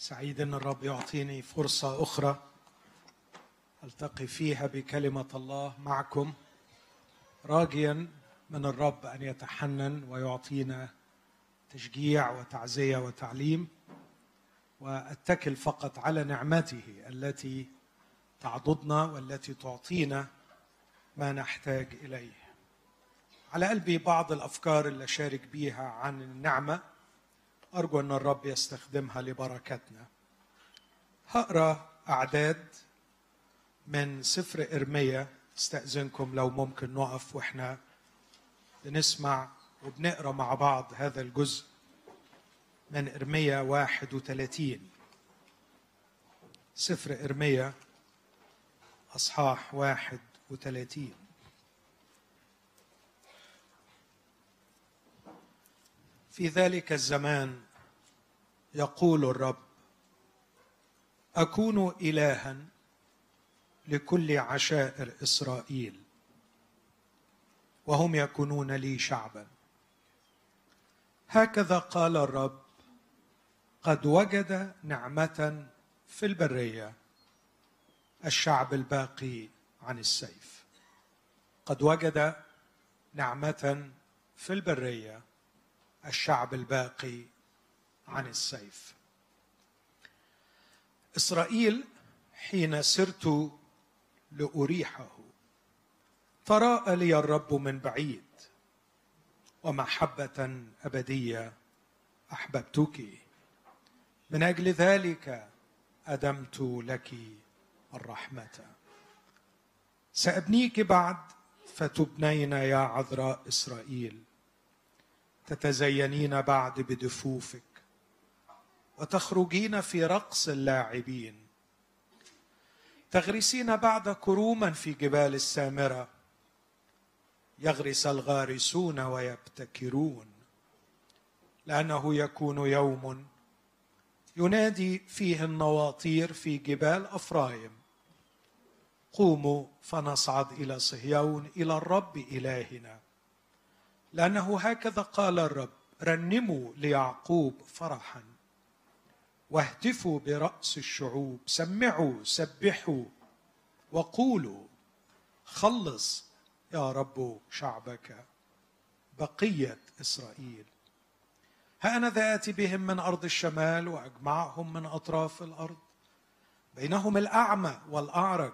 سعيد إن الرب يعطيني فرصة أخرى ألتقي فيها بكلمة الله معكم راجيا من الرب أن يتحنن ويعطينا تشجيع وتعزية وتعليم وأتكل فقط على نعمته التي تعضدنا والتي تعطينا ما نحتاج إليه. على قلبي بعض الأفكار اللي أشارك بيها عن النعمة. أرجو أن الرب يستخدمها لبركتنا هقرأ أعداد من سفر إرميا. استأذنكم لو ممكن نقف وإحنا بنسمع وبنقرأ مع بعض هذا الجزء من إرميا 31 سفر إرميا أصحاح 31 في ذلك الزمان يقول الرب أكون الها لكل عشائر إسرائيل وهم يكونون لي شعبا. هكذا قال الرب قد وجد نعمة في البرية الشعب الباقي عن السيف. قد وجد نعمة في البرية الشعب الباقي عن السيف. إسرائيل حين سرت لأريحه تراءى لي الرب من بعيد ومحبة أبدية أحببتك. من أجل ذلك أدمت لك الرحمة. سأبنيك بعد فتبنين يا عذراء إسرائيل. تتزينين بعد بدفوفك وتخرجين في رقص اللاعبين. تغرسين بعد كروما في جبال السامرة. يغرس الغارسون ويبتكرون. لأنه يكون يوم ينادي فيه النواطير في جبال أفرايم. قوموا فنصعد إلى صهيون إلى الرب إلهنا. لأنه هكذا قال الرب رنموا ليعقوب فرحا. واهتفوا برأس الشعوب سمعوا سبحوا وقولوا خلص يا رب شعبك بقية إسرائيل. ها أنا ذا اتي بهم من أرض الشمال وأجمعهم من أطراف الأرض. بينهم الأعمى والأعرج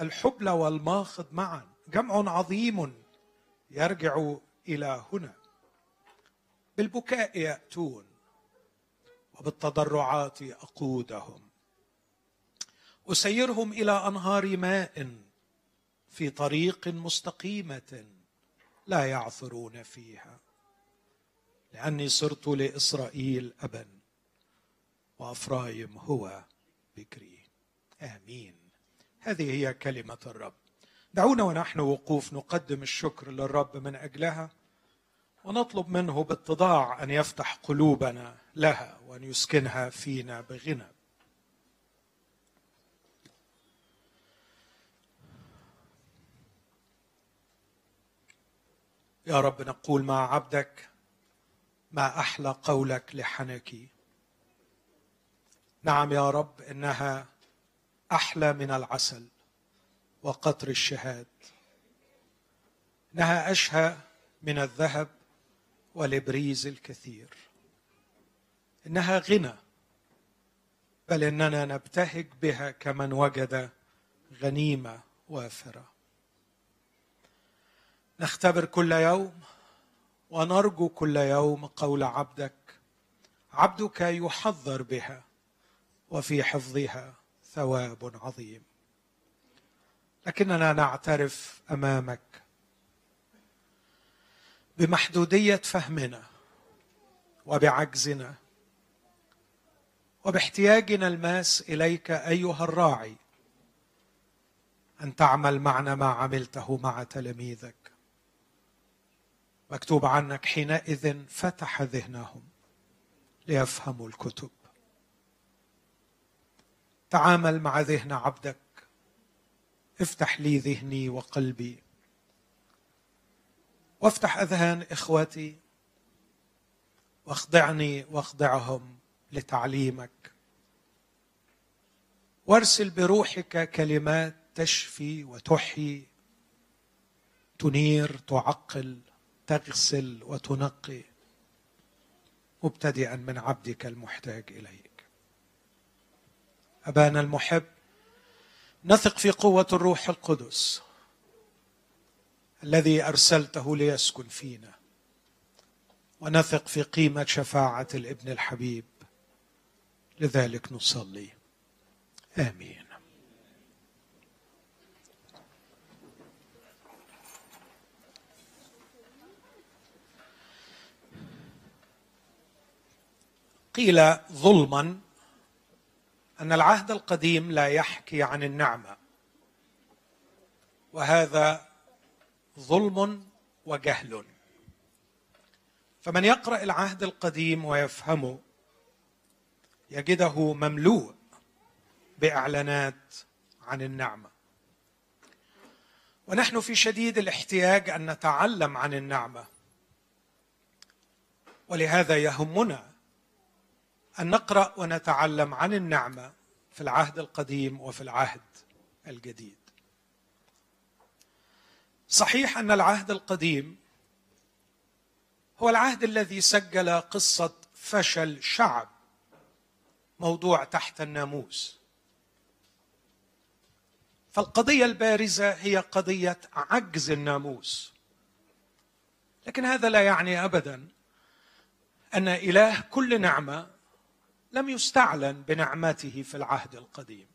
الحبل والماخض معا. جمع عظيم يرجع إلى هنا. بالبكاء يأتون وبالتضرعات اقودهم أسيرهم إلى أنهار ماء في طريق مستقيمة لا يعثرون فيها. لأني صرت لإسرائيل أبا وأفرايم هو بكري. آمين. هذه هي كلمة الرب. دعونا ونحن وقوف نقدم الشكر للرب من أجلها ونطلب منه باتضاع أن يفتح قلوبنا لها وأن يسكنها فينا بغنى. يا رب نقول مع عبدك ما أحلى قولك لحنكي نعم يا رب إنها أحلى من العسل. وقطر الشهاد. انها أشهى من الذهب والابريز الكثير. انها غنى بل إننا نبتهج بها كمن وجد غنيمة وافرة. نختبر كل يوم ونرجو كل يوم قول عبدك. عبدك يحذر بها وفي حفظها ثواب عظيم. لكننا نعترف أمامك بمحدودية فهمنا وبعجزنا وباحتياجنا الماس إليك أيها الراعي أن تعمل معنا ما عملته مع تلاميذك. مكتوب عنك حينئذ فتح ذهنهم ليفهموا الكتب. تعامل مع ذهن عبدك افتح لي ذهني وقلبي. وافتح أذهان إخوتي. واخضعني واخضعهم لتعليمك. وارسل بروحك كلمات تشفي وتحيي. تنير تعقل تغسل وتنقي. مبتدئا من عبدك المحتاج إليك. أبانا المحب نثق في قوة الروح القدس الذي أرسلته ليسكن فينا. ونثق في قيمة شفاعة الابن الحبيب. لذلك نصلي. آمين. قيل ظلما أن العهد القديم لا يحكي عن النعمة. وهذا ظلم وجهل. فمن يقرأ العهد القديم ويفهمه يجده مملوء بإعلانات عن النعمة. ونحن في شديد الاحتياج أن نتعلم عن النعمة. ولهذا يهمنا أن نقرأ ونتعلم عن النعمة في العهد القديم وفي العهد الجديد. صحيح أن العهد القديم هو العهد الذي سجل قصة فشل شعب موضوع تحت الناموس. فالقضية البارزة هي قضية عجز الناموس. لكن هذا لا يعني ابدا أن إله كل نعمة لم يستعلن بنعمته في العهد القديم.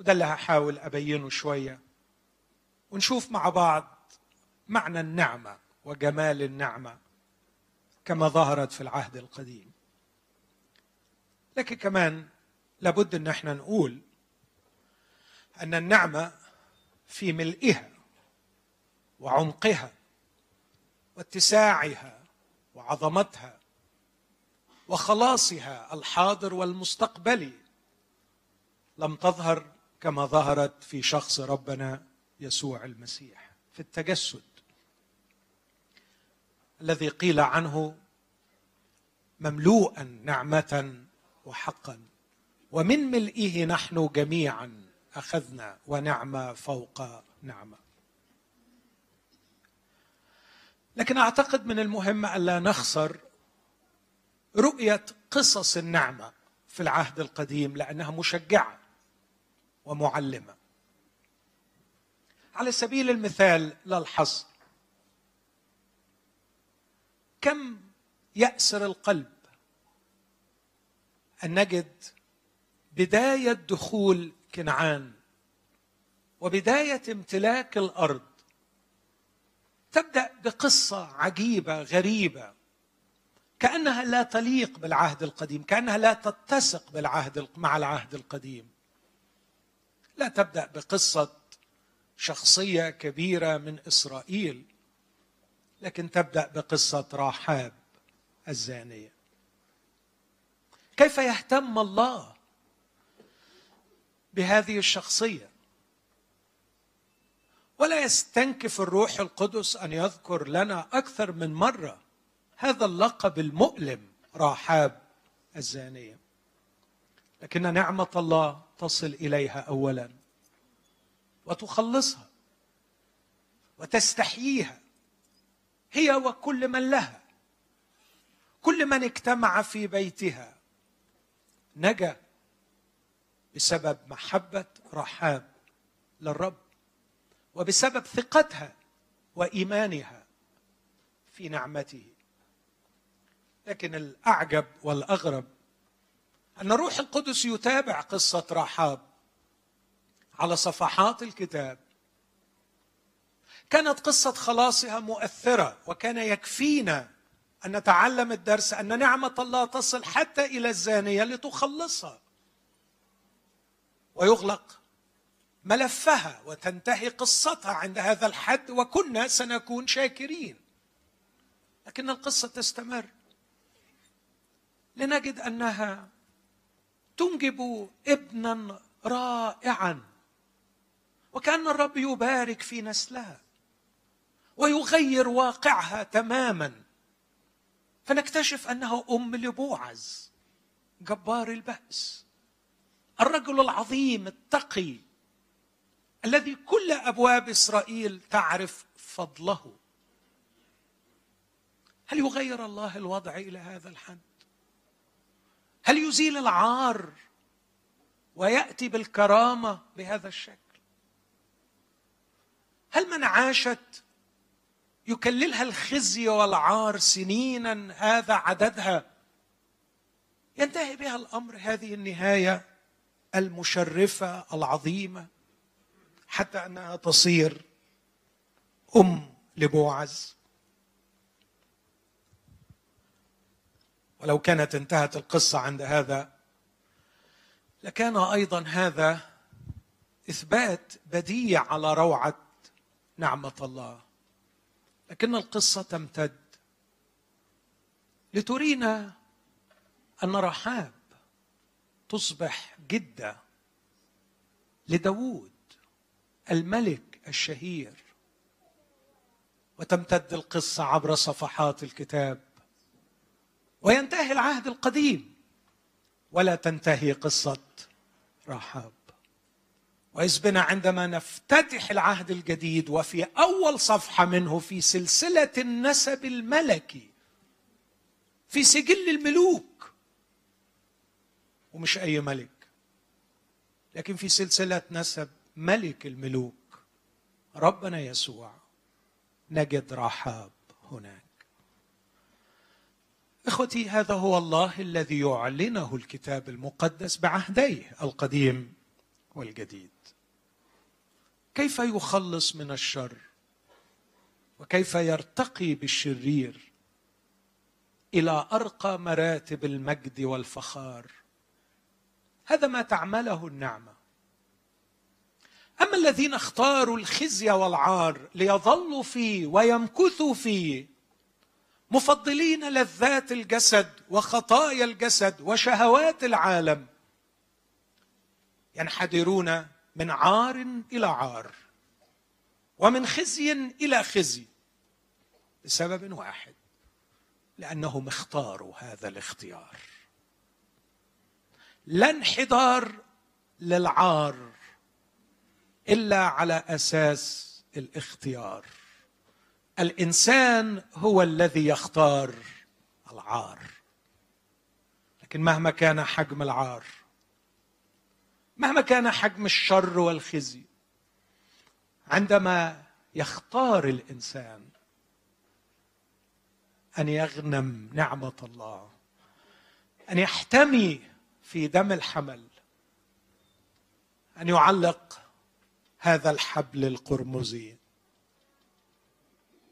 وده اللي هحاول أبينه شوية. ونشوف مع بعض معنى النعمة وجمال النعمة كما ظهرت في العهد القديم. لكن كمان لابد أن إحنا نقول أن النعمة في ملئها وعمقها واتساعها وعظمتها وخلاصها الحاضر والمستقبلي لم تظهر كما ظهرت في شخص ربنا يسوع المسيح في التجسد. الذي قيل عنه مملوءا نعمة وحقا ومن ملئه نحن جميعا أخذنا ونعمه فوق نعمه لكن أعتقد من المهم الا نخسر رؤية قصص النعمة في العهد القديم لأنها مشجعة ومعلمة. على سبيل المثال لا الحصر كم يأسر القلب أن نجد بداية دخول كنعان وبداية امتلاك الأرض؟ تبدأ بقصة عجيبة غريبة كأنها لا تليق بالعهد القديم كأنها لا تتسق بالعهد مع العهد القديم. لا تبدأ بقصة شخصية كبيرة من إسرائيل لكن تبدأ بقصة راحاب الزانية. كيف يهتم الله بهذه الشخصية؟ ولا يستنكف الروح القدس أن يذكر لنا أكثر من مرة هذا اللقب المؤلم راحاب الزانيه لكن نعمة الله تصل إليها اولا وتخلصها وتستحييها. هي وكل من لها كل من اجتمع في بيتها. نجا بسبب محبة رحاب للرب وبسبب ثقتها وإيمانها في نعمته. لكن الأعجب والأغرب أن الروح القدس يتابع قصة رحاب على صفحات الكتاب. كانت قصة خلاصها مؤثرة وكان يكفينا أن نتعلم الدرس أن نعمة الله تصل حتى إلى الزانية لتخلصها. ويغلق ملفها وتنتهي قصتها عند هذا الحد وكنا سنكون شاكرين. لكن القصة تستمر. لنجد أنها تنجب ابنا رائعا وكأن الرب يبارك في نسلها ويغير واقعها تماما. فنكتشف انها أم لبوعز جبار البأس الرجل العظيم التقي الذي كل أبواب إسرائيل تعرف فضله. هل يغير الله الوضع إلى هذا الحد؟ هل يزيل العار ويأتي بالكرامة بهذا الشكل؟ هل من عاشت يكللها الخزي والعار سنينا هذا عددها؟ ينتهي بها الأمر هذه النهاية المشرفة العظيمة حتى أنها تصير أم لبوعز. ولو كانت انتهت القصة عند هذا لكان أيضا هذا إثبات بديع على روعة نعمة الله. لكن القصة تمتد. لترينا أن رحاب تصبح جدة لداوود الملك الشهير. وتمتد القصة عبر صفحات الكتاب. وينتهي العهد القديم. ولا تنتهي قصة رحاب. وإذ بنا عندما نفتتح العهد الجديد وفي أول صفحة منه في سلسلة النسب الملكي. في سجل الملوك. ومش أي ملك. لكن في سلسلة نسب ملك الملوك. ربنا يسوع. نجد رحاب هناك. إخوتي هذا هو الله الذي يعلنه الكتاب المقدس بعهديه القديم والجديد. كيف يخلص من الشر؟ وكيف يرتقي بالشرير إلى أرقى مراتب المجد والفخار؟ هذا ما تعمله النعمة. أما الذين اختاروا الخزي والعار ليظلوا فيه ويمكثوا فيه مفضلين لذات الجسد وخطايا الجسد وشهوات العالم. ينحدرون من عار إلى عار ومن خزي إلى خزي لسبب واحد لأنهم اختاروا هذا الاختيار. لا انحدار للعار إلا على أساس الاختيار. الإنسان هو الذي يختار العار. لكن مهما كان حجم العار مهما كان حجم الشر والخزي عندما يختار الإنسان أن يغنم نعمة الله أن يحتمي في دم الحمل أن يعلق هذا الحبل القرمزي.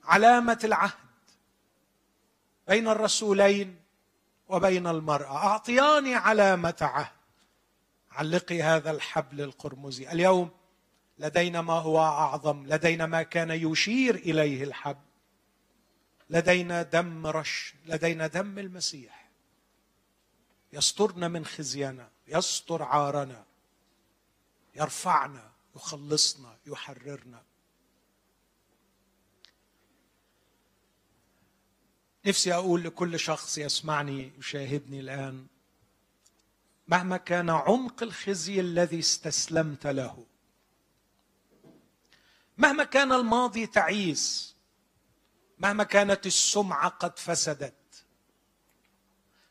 علامة العهد بين الرسولين وبين المرأة. أعطياني علامة عهد. علقي هذا الحبل القرمزي. اليوم لدينا ما هو أعظم لدينا ما كان يشير إليه الحبل. لدينا دم رش لدينا دم المسيح. يسترنا من خزينا يستر عارنا. يرفعنا يخلصنا يحررنا. نفسي أقول لكل شخص يسمعني يشاهدني الآن. مهما كان عمق الخزي الذي استسلمت له مهما كان الماضي تعيس مهما كانت السمعة قد فسدت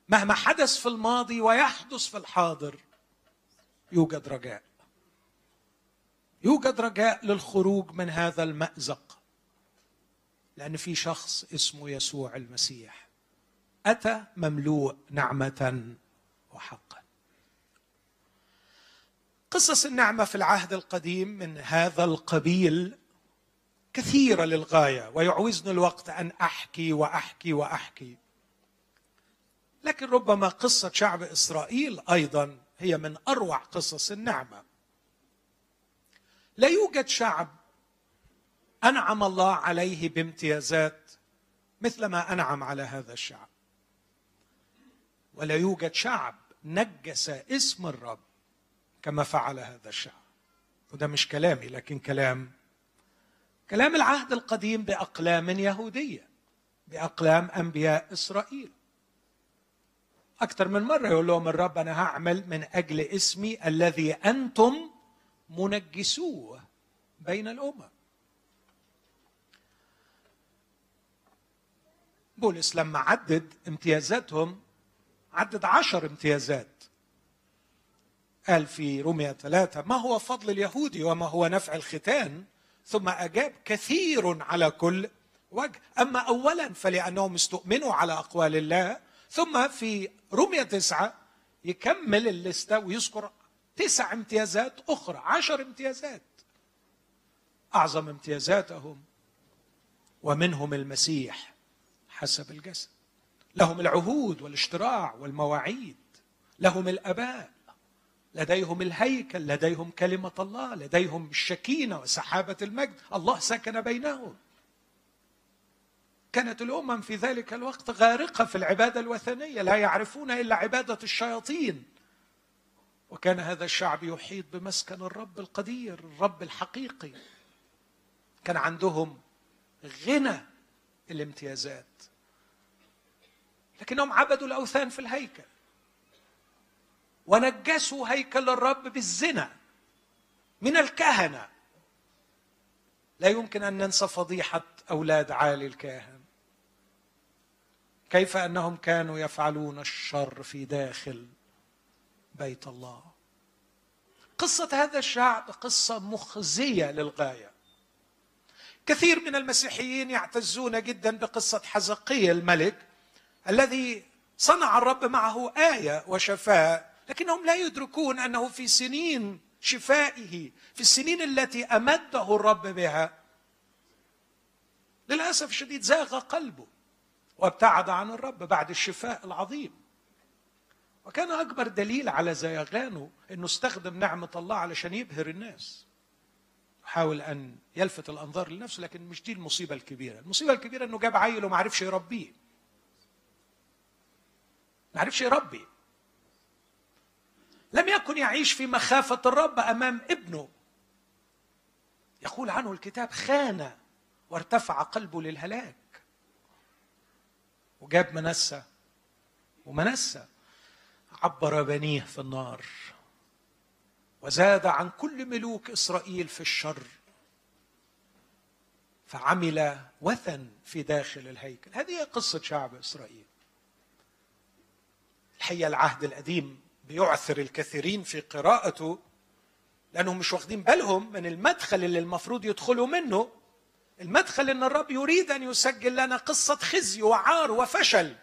مهما حدث في الماضي ويحدث في الحاضر يوجد رجاء. يوجد رجاء للخروج من هذا المأزق. لأن في شخص اسمه يسوع المسيح. أتى مملوء نعمة وحقا. قصص النعمة في العهد القديم من هذا القبيل كثيرة للغاية ويعوزني الوقت أن أحكي وأحكي وأحكي. لكن ربما قصة شعب إسرائيل أيضا هي من أروع قصص النعمة. لا يوجد شعب أنعم الله عليه بامتيازات مثل ما أنعم على هذا الشعب. ولا يوجد شعب نجس اسم الرب كما فعل هذا الشعب. وده مش كلامي لكن كلام كلام العهد القديم بأقلام يهودية بأقلام أنبياء إسرائيل. أكثر من مرة يقول لهم الرب أنا هعمل من أجل اسمي الذي أنتم منجسوه بين الأمم. بولس لما عدد امتيازاتهم عدد عشر امتيازات. قال في رومية ثلاثة ما هو فضل اليهودي وما هو نفع الختان؟ ثم أجاب كثير على كل وجه. أما أولا فلأنهم استؤمنوا على أقوال الله. ثم في رومية تسعة يكمل الليستة ويذكر تسع امتيازات أخرى عشر امتيازات. أعظم امتيازاتهم ومنهم المسيح. حسب الجسد. لهم العهود والاشتراع والمواعيد. لهم الأباء. لديهم الهيكل. لديهم كلمة الله. لديهم الشكينة وسحابة المجد. الله سكن بينهم. كانت الأمم في ذلك الوقت غارقة في العبادة الوثنية. لا يعرفون إلا عبادة الشياطين. وكان هذا الشعب يحيط بمسكن الرب القدير الرب الحقيقي. كان عندهم غنى الامتيازات. لكنهم عبدوا الأوثان في الهيكل. ونجسوا هيكل الرب بالزنا من الكهنة. لا يمكن أن ننسى فضيحة أولاد عالي الكاهن. كيف أنهم كانوا يفعلون الشر في داخل بيت الله. قصة هذا الشعب قصة مخزية للغاية. كثير من المسيحيين يعتزون جدا بقصة حزقية الملك الذي صنع الرب معه آية وشفاء لكنهم لا يدركون أنه في سنين شفائه في السنين التي أمده الرب بها. للأسف الشديد زاغ قلبه وابتعد عن الرب بعد الشفاء العظيم. وكان أكبر دليل على زيغانه انه استخدم نعمة الله علشان يبهر الناس. حاول أن يلفت الأنظار لنفسه لكن مش دي المصيبة الكبيرة. المصيبة الكبيرة إنه جاب عيل وما عرفش يربيه. ما عرفش يربي لم يكن يعيش في مخافة الرب أمام ابنه. يقول عنه الكتاب خان وارتفع قلبه للهلاك. وجاب منسى ومنسى عبر بنيه في النار. وزاد عن كل ملوك إسرائيل في الشر. فعمل وثن في داخل الهيكل. هذه قصة شعب إسرائيل. الحقيقة العهد القديم بيعثر الكثيرين في قراءته لأنهم مش واخدين بالهم من المدخل اللي المفروض يدخلوا منه. المدخل إن الرب يريد أن يسجل لنا قصة خزي وعار وفشل.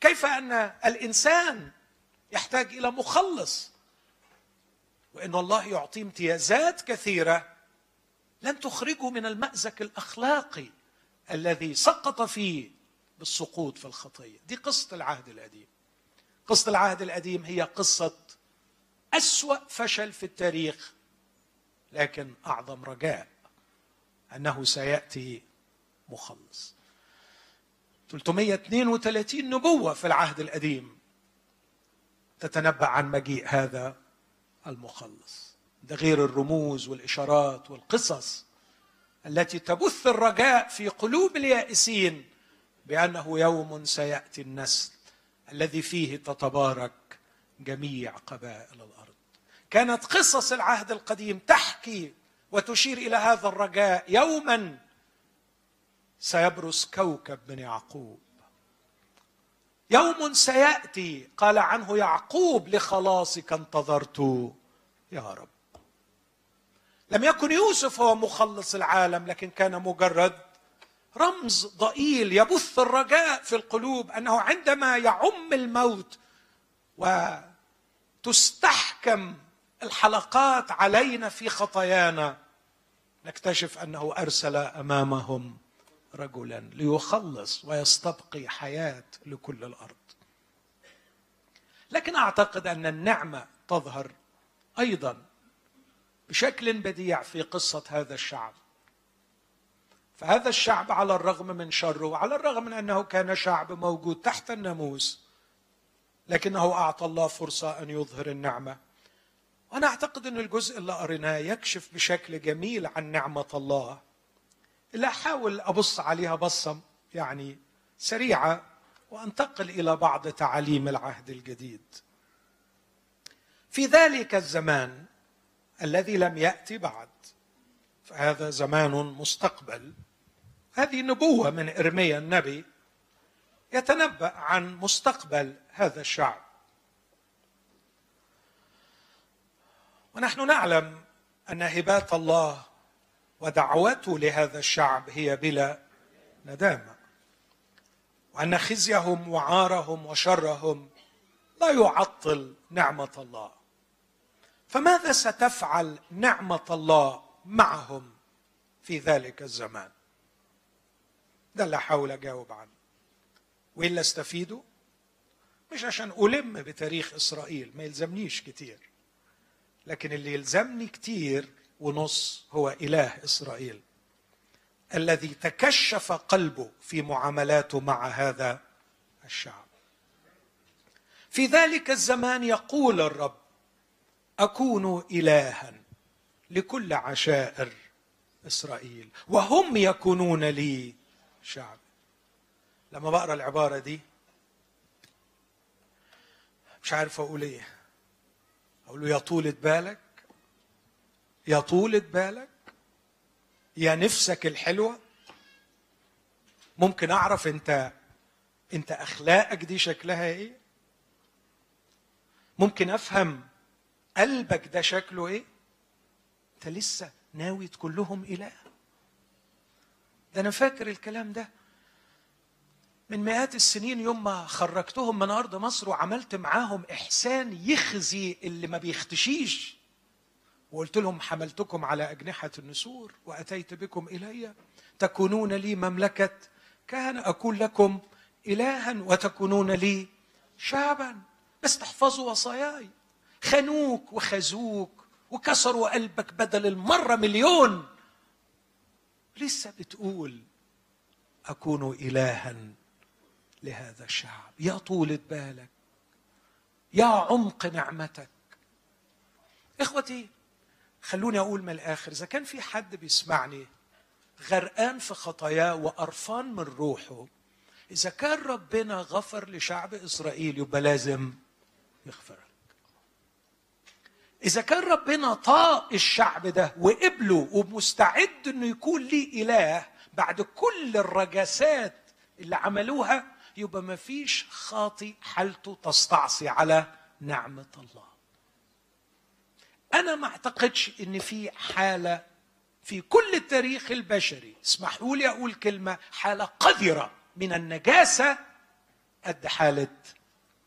كيف أن الإنسان يحتاج إلى مخلص؟ وإن الله يعطيه امتيازات كثيرة لن تخرجه من المأزق الأخلاقي الذي سقط فيه بالسقوط في الخطية. دي قصة العهد القديم قصة العهد القديم هي قصة أسوأ فشل في التاريخ لكن أعظم رجاء أنه سيأتي مخلص. 332 نبوة في العهد القديم تتنبأ عن مجيء هذا المخلص. ده غير الرموز والإشارات والقصص التي تبث الرجاء في قلوب اليائسين بأنه يوم سيأتي النسل. الذي فيه تتبارك جميع قبائل الأرض. كانت قصص العهد القديم تحكي وتشير إلى هذا الرجاء يوما. سيبرز كوكب من يعقوب. يوم سيأتي قال عنه يعقوب لخلاصك انتظرت يا رب. لم يكن يوسف هو مخلص العالم لكن كان مجرد رمز ضئيل يبث الرجاء في القلوب أنه عندما يعم الموت وتستحكم الحلقات علينا في خطايانا نكتشف أنه أرسل أمامهم رجلا ليخلص ويستبقي حياة لكل الأرض. لكن أعتقد أن النعمة تظهر أيضا بشكل بديع في قصة هذا الشعب. فهذا الشعب على الرغم من شره وعلى الرغم من أنه كان شعب موجود تحت الناموس لكنه أعطى الله فرصة أن يظهر النعمة. وأنا أعتقد أن الجزء اللي قريناه يكشف بشكل جميل عن نعمة الله. اللي احاول أبص عليها بصه يعني سريعة وأنتقل إلى بعض تعاليم العهد الجديد. في ذلك الزمان الذي لم يأتي بعد فهذا زمان مستقبل. هذه نبوه من إرميا النبي يتنبأ عن مستقبل هذا الشعب. ونحن نعلم أن هبات الله ودعوته لهذا الشعب هي بلا ندامة وأن خزيهم وعارهم وشرهم لا يعطل نعمة الله. فماذا ستفعل نعمة الله معهم في ذلك الزمان؟ ده اللي احاول أجاوب عنه. وإلا استفيده مش عشان ألم بتاريخ إسرائيل ما يلزمنيش كتير. لكن اللي يلزمني كتير ونص هو إله إسرائيل. الذي تكشف قلبه في معاملاته مع هذا الشعب. في ذلك الزمان يقول الرب أكون الها لكل عشائر إسرائيل. وهم يكونون لي شعب لما بقرأ العبارة دي مش عارف أقول إيه أقول له يا طولة بالك يا طولة بالك يا نفسك الحلوة ممكن أعرف أنت أنت أخلاقك دي شكلها إيه؟ ممكن أفهم قلبك ده شكله إيه؟ أنت لسه ناوي تكون لهم إله ده أنا فاكر الكلام ده. من مئات السنين يوم ما خرجتهم من أرض مصر وعملت معاهم إحسان يخزي اللي ما بيختشيش. وقلت لهم حملتكم على أجنحة النسور وأتيت بكم إلي. تكونون لي مملكة. كان أكون لكم إلها وتكونون لي شعبا. بس تحفظوا وصاياي. خانوك وخزوك وكسروا قلبك بدل المرة مليون. لسه بتقول أكون إلها لهذا الشعب. يا طولة بالك. يا عمق نعمتك. إخوتي خلوني أقول من الآخر إذا كان في حد بيسمعني غرقان في خطاياه وقرفان من روحه إذا كان ربنا غفر لشعب إسرائيل يبقى لازم يغفرك إذا كان ربنا طاق الشعب ده وقبله ومستعد إنه يكون ليه إله بعد كل الرجاسات اللي عملوها يبقى ما فيش خاطي حالته تستعصي على نعمة الله. أنا ما أعتقدش إن في حالة في كل التاريخ البشري اسمحوا لي أقول كلمة حالة قذرة من النجاسة قد حالة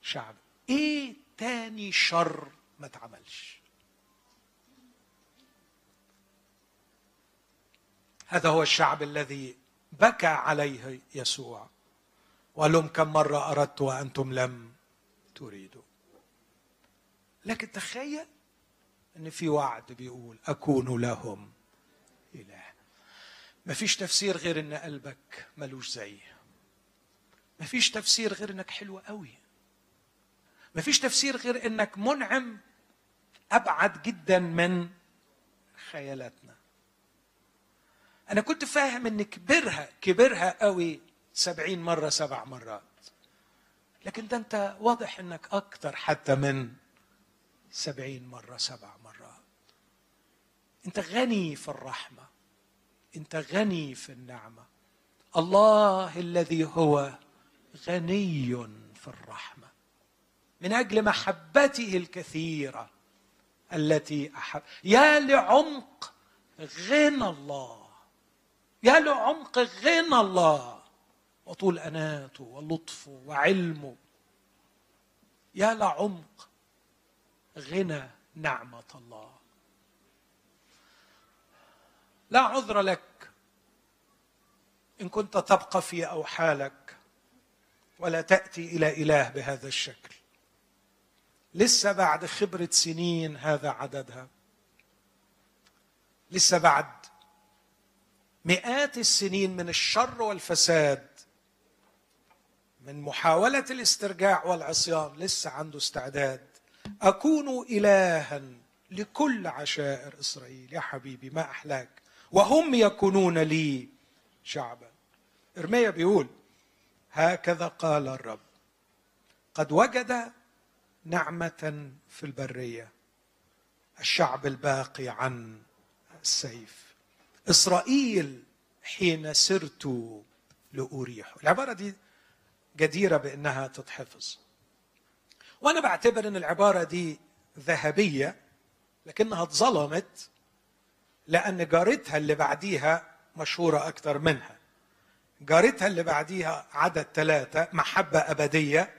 شعب. إيه تاني شر ما اتعملش؟ هذا هو الشعب الذي بكى عليه يسوع. وقال لهم كم مرة أردت وأنتم لم تريدوا. لكن تخيل إن في وعد بيقول أكون لهم إله. مفيش تفسير غير إن قلبك ملوش زي. مفيش تفسير غير إنك حلو قوي. مفيش تفسير غير إنك منعم أبعد جدا من خيالاتنا. أنا كنت فاهم إن كبرها كبرها قوي سبعين مرة سبع مرات. لكن ده أنت واضح إنك أكتر حتى من سبعين مرة سبع مرات. أنت غني في الرحمة. أنت غني في النعمة. الله الذي هو غني في الرحمة. من أجل محبته الكثيرة التي أحب. يا لعمق غنى الله. يا لعمق غنى الله. وطول أناته ولطفه وعلمه. يا لعمق غنى نعمة الله. لا عذر لك إن كنت تبقى في اوحالك ولا تأتي إلى إله بهذا الشكل. لسه بعد خبرة سنين هذا عددها. لسه بعد مئات السنين من الشر والفساد من محاولة الاسترجاع والعصيان لسه عنده استعداد. أكون الها لكل عشائر إسرائيل. يا حبيبي ما أحلاك. وهم يكونون لي شعبا. إرميا بيقول هكذا قال الرب. قد وجد نعمة في البرية الشعب الباقي عن السيف. إسرائيل حين سرت لأريح. العبارة دي جديرة بأنها تتحفظ. وأنا بعتبر أن العبارة دي ذهبية لكنها اتظلمت لأن جارتها اللي بعديها مشهورة أكثر منها. جارتها اللي بعديها عدد ثلاثة محبة أبدية.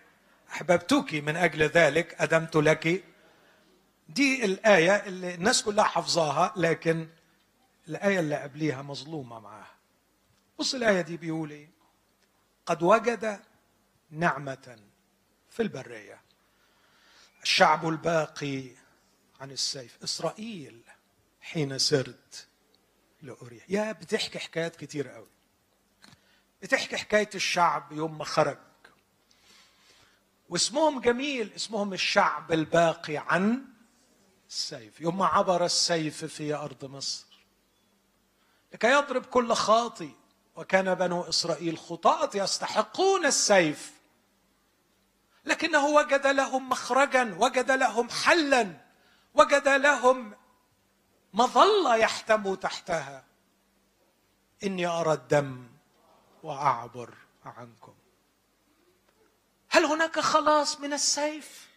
أحببتك من أجل ذلك أدمت لك. دي الآية اللي الناس كلها حافظاها لكن الآية اللي قبليها مظلومة معاها. بص الآية دي بيقول إيه؟ قد وجد نعمة في البرية. الشعب الباقي عن السيف. إسرائيل حين سرت لأوريا يا بتحكي حكايات كتير قوي. بتحكي حكاية الشعب يوم ما خرج. واسمهم جميل اسمهم الشعب الباقي عن السيف يوم ما عبر السيف في أرض مصر. لكي يضرب كل خاطي. وكان بنو إسرائيل خطاة يستحقون السيف. لكنه وجد لهم مخرجا وجد لهم حلا وجد لهم مظلة يحتموا تحتها. إني أرى الدم وأعبر عنكم. هل هناك خلاص من السيف؟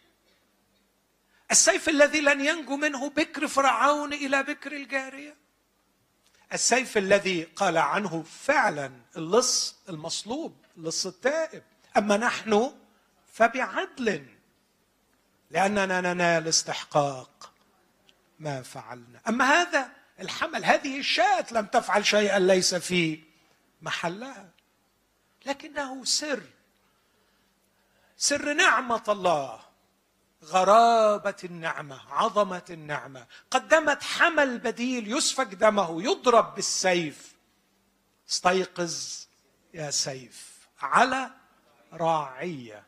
السيف الذي لن ينجو منه بكر فرعون إلى بكر الجارية؟ السيف الذي قال عنه فعلا اللص المصلوب اللص التائب. أما نحن فبعدل لأننا ننال استحقاق ما فعلنا. أما هذا الحمل هذه الشاة لم تفعل شيئا ليس في محلها. لكنه سر سر نعمة الله. غرابة النعمة عظمة النعمة. قدمت حمل بديل يسفك دمه يضرب بالسيف. استيقظ يا سيف. على راعيه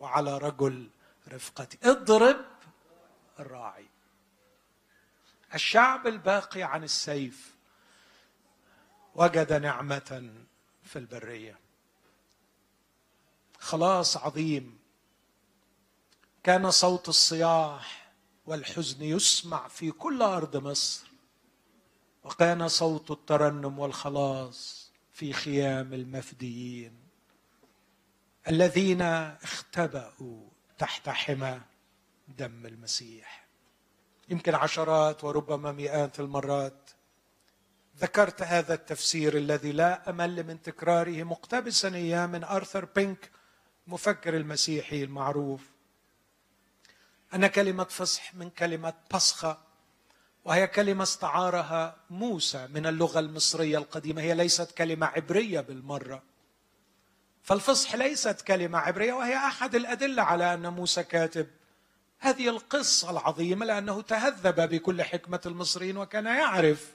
وعلى رجل رفقتي. اضرب الراعي. الشعب الباقي عن السيف وجد نعمة في البرية. خلاص عظيم. كان صوت الصياح والحزن يسمع في كل أرض مصر وكان صوت الترنم والخلاص في خيام المفديين الذين اختبأوا تحت حمى دم المسيح. يمكن عشرات وربما مئات المرات ذكرت هذا التفسير الذي لا أمل من تكراره مقتبسا اياه من أرثر بينك مفكر المسيحي المعروف ان كلمة فصح من كلمة بصخة وهي كلمة استعارها موسى من اللغة المصرية القديمة. هي ليست كلمة عبرية بالمرة. فالفصح ليست كلمة عبرية وهي أحد الأدلة على أن موسى كاتب هذه القصة العظيمة لأنه تهذب بكل حكمة المصريين وكان يعرف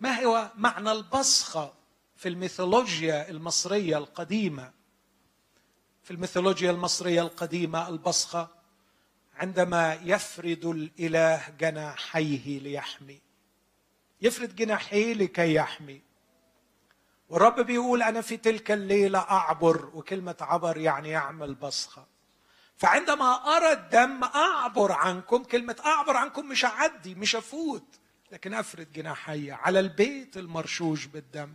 ما هو معنى البصخة في الميثولوجيا المصرية القديمة. في الميثولوجيا المصرية القديمة البصخة عندما يفرد الإله جناحيه ليحمي. يفرد جناحيه لكي يحمي. والرب بيقول أنا في تلك الليلة أعبر وكلمة عبر يعني يعمل بصخة. فعندما أرى الدم أعبر عنكم كلمة أعبر عنكم مش أعدي مش أفوت لكن أفرد جناحي على البيت المرشوش بالدم.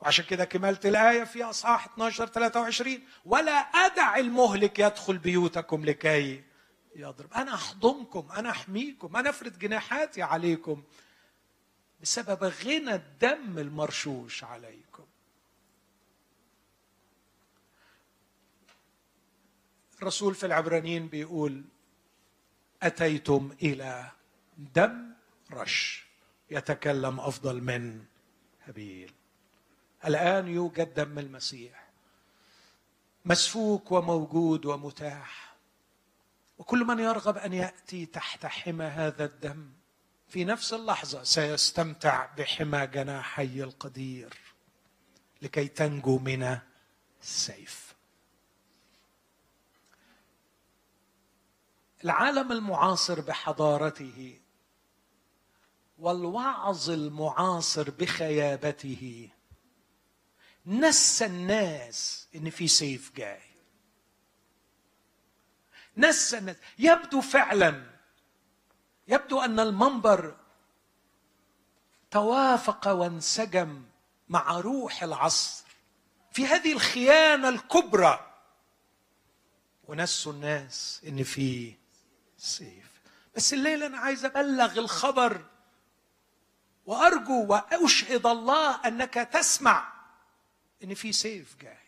وعشان كده كملت الآية في أصحاح 12 23 ولا أدع المهلك يدخل بيوتكم لكي يضرب. أنا أحضنكم أنا أحميكم أنا أفرد جناحاتي عليكم بسبب غنى الدم المرشوش عليكم. الرسول في العبرانيين بيقول أتيتم إلى دم رش يتكلم أفضل من هابيل. الآن يوجد دم المسيح. مسفوك وموجود ومتاح. وكل من يرغب أن يأتي تحت حمى هذا الدم في نفس اللحظة سيستمتع بحمى جناحي القدير لكي تنجو من السيف. العالم المعاصر بحضارته والوعظ المعاصر بخيابته نسى الناس إن في سيف جاي. نسى الناس يبدو فعلا. يبدو أن المنبر توافق وانسجم مع روح العصر في هذه الخيانة الكبرى. ونسوا الناس إن في سيف. بس الليلة أنا عايز أبلغ الخبر وأرجو وأشهد الله أنك تسمع إن في سيف جاي.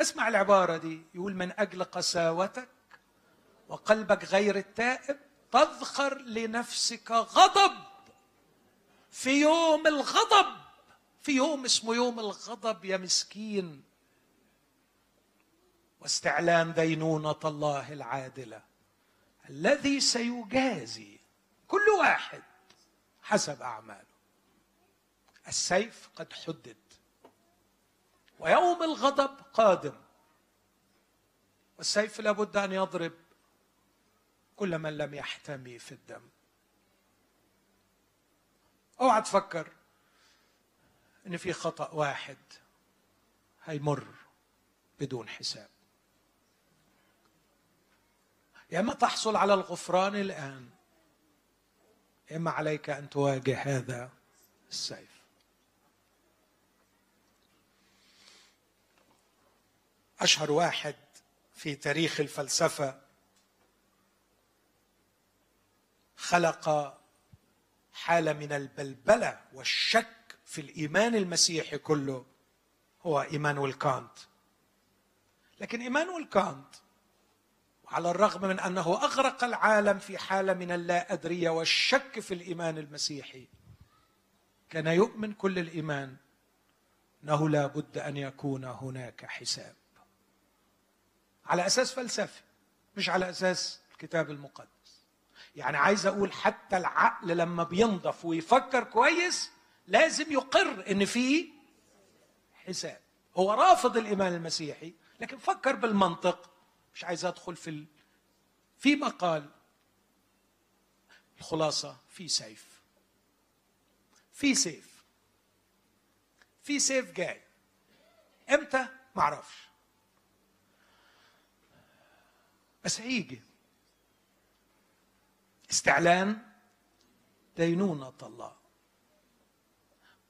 اسمع العبارة دي. يقول من أجل قساوتك وقلبك غير التائب تذخر لنفسك غضب في يوم الغضب. في يوم اسمه يوم الغضب يا مسكين. واستعلام دينونة الله العادلة الذي سيجازي كل واحد حسب أعماله. السيف قد حدد. ويوم الغضب قادم. والسيف لابد أن يضرب كل من لم يحتمي في الدم. أوعى تفكر إن في خطأ واحد هيمر بدون حساب. يا إما تحصل على الغفران الآن إما عليك أن تواجه هذا السيف. أشهر واحد في تاريخ الفلسفة خلق حالة من البلبلة والشك في الإيمان المسيحي كله هو إيمانويل كانت. لكن إيمانويل كانت على الرغم من أنه أغرق العالم في حالة من اللا ادريه والشك في الإيمان المسيحي كان يؤمن كل الإيمان إنه لا بد أن يكون هناك حساب. على أساس فلسفي مش على أساس الكتاب المقدس. يعني عايز أقول حتى العقل لما بينضف ويفكر كويس لازم يقر إن في حساب. هو رافض الإيمان المسيحي لكن فكر بالمنطق. مش عايز أدخل في ال... في مقال الخلاصة في سيف. في سيف. في سيف جاي. إمتى؟ معرفش بس هيجي. استعلان دينونة الله.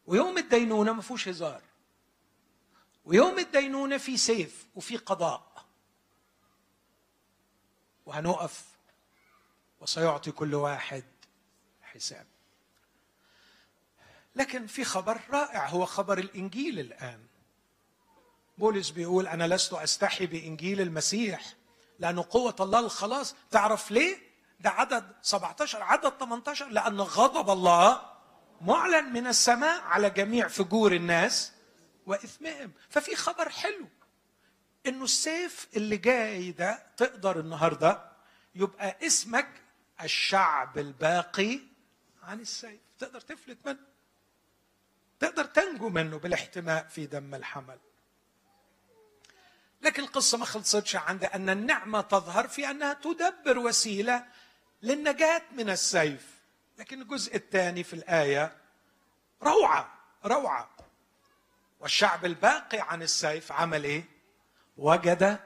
ويوم الدينونة ما فيهوش هزار. ويوم الدينونة في سيف وفي قضاء. وهنقف وسيعطي كل واحد حساب. لكن في خبر رائع هو خبر الإنجيل الآن. بولس بيقول أنا لست أستحي بإنجيل المسيح. لأنه قوة الله الخلاص. تعرف ليه؟ ده عدد 17 عدد 18 لأن غضب الله معلن من السماء على جميع فجور الناس وإثمهم. ففي خبر حلو إنه السيف اللي جاي ده تقدر النهارده يبقى اسمك الشعب الباقي عن السيف. تقدر تفلت منه تقدر تنجو منه بالاحتماء في دم الحمل. لكن القصة ما خلصتش عند أن النعمة تظهر في أنها تدبر وسيلة للنجاة من السيف. لكن الجزء الثاني في الآية روعة روعة. والشعب الباقي عن السيف عمل إيه؟ وجد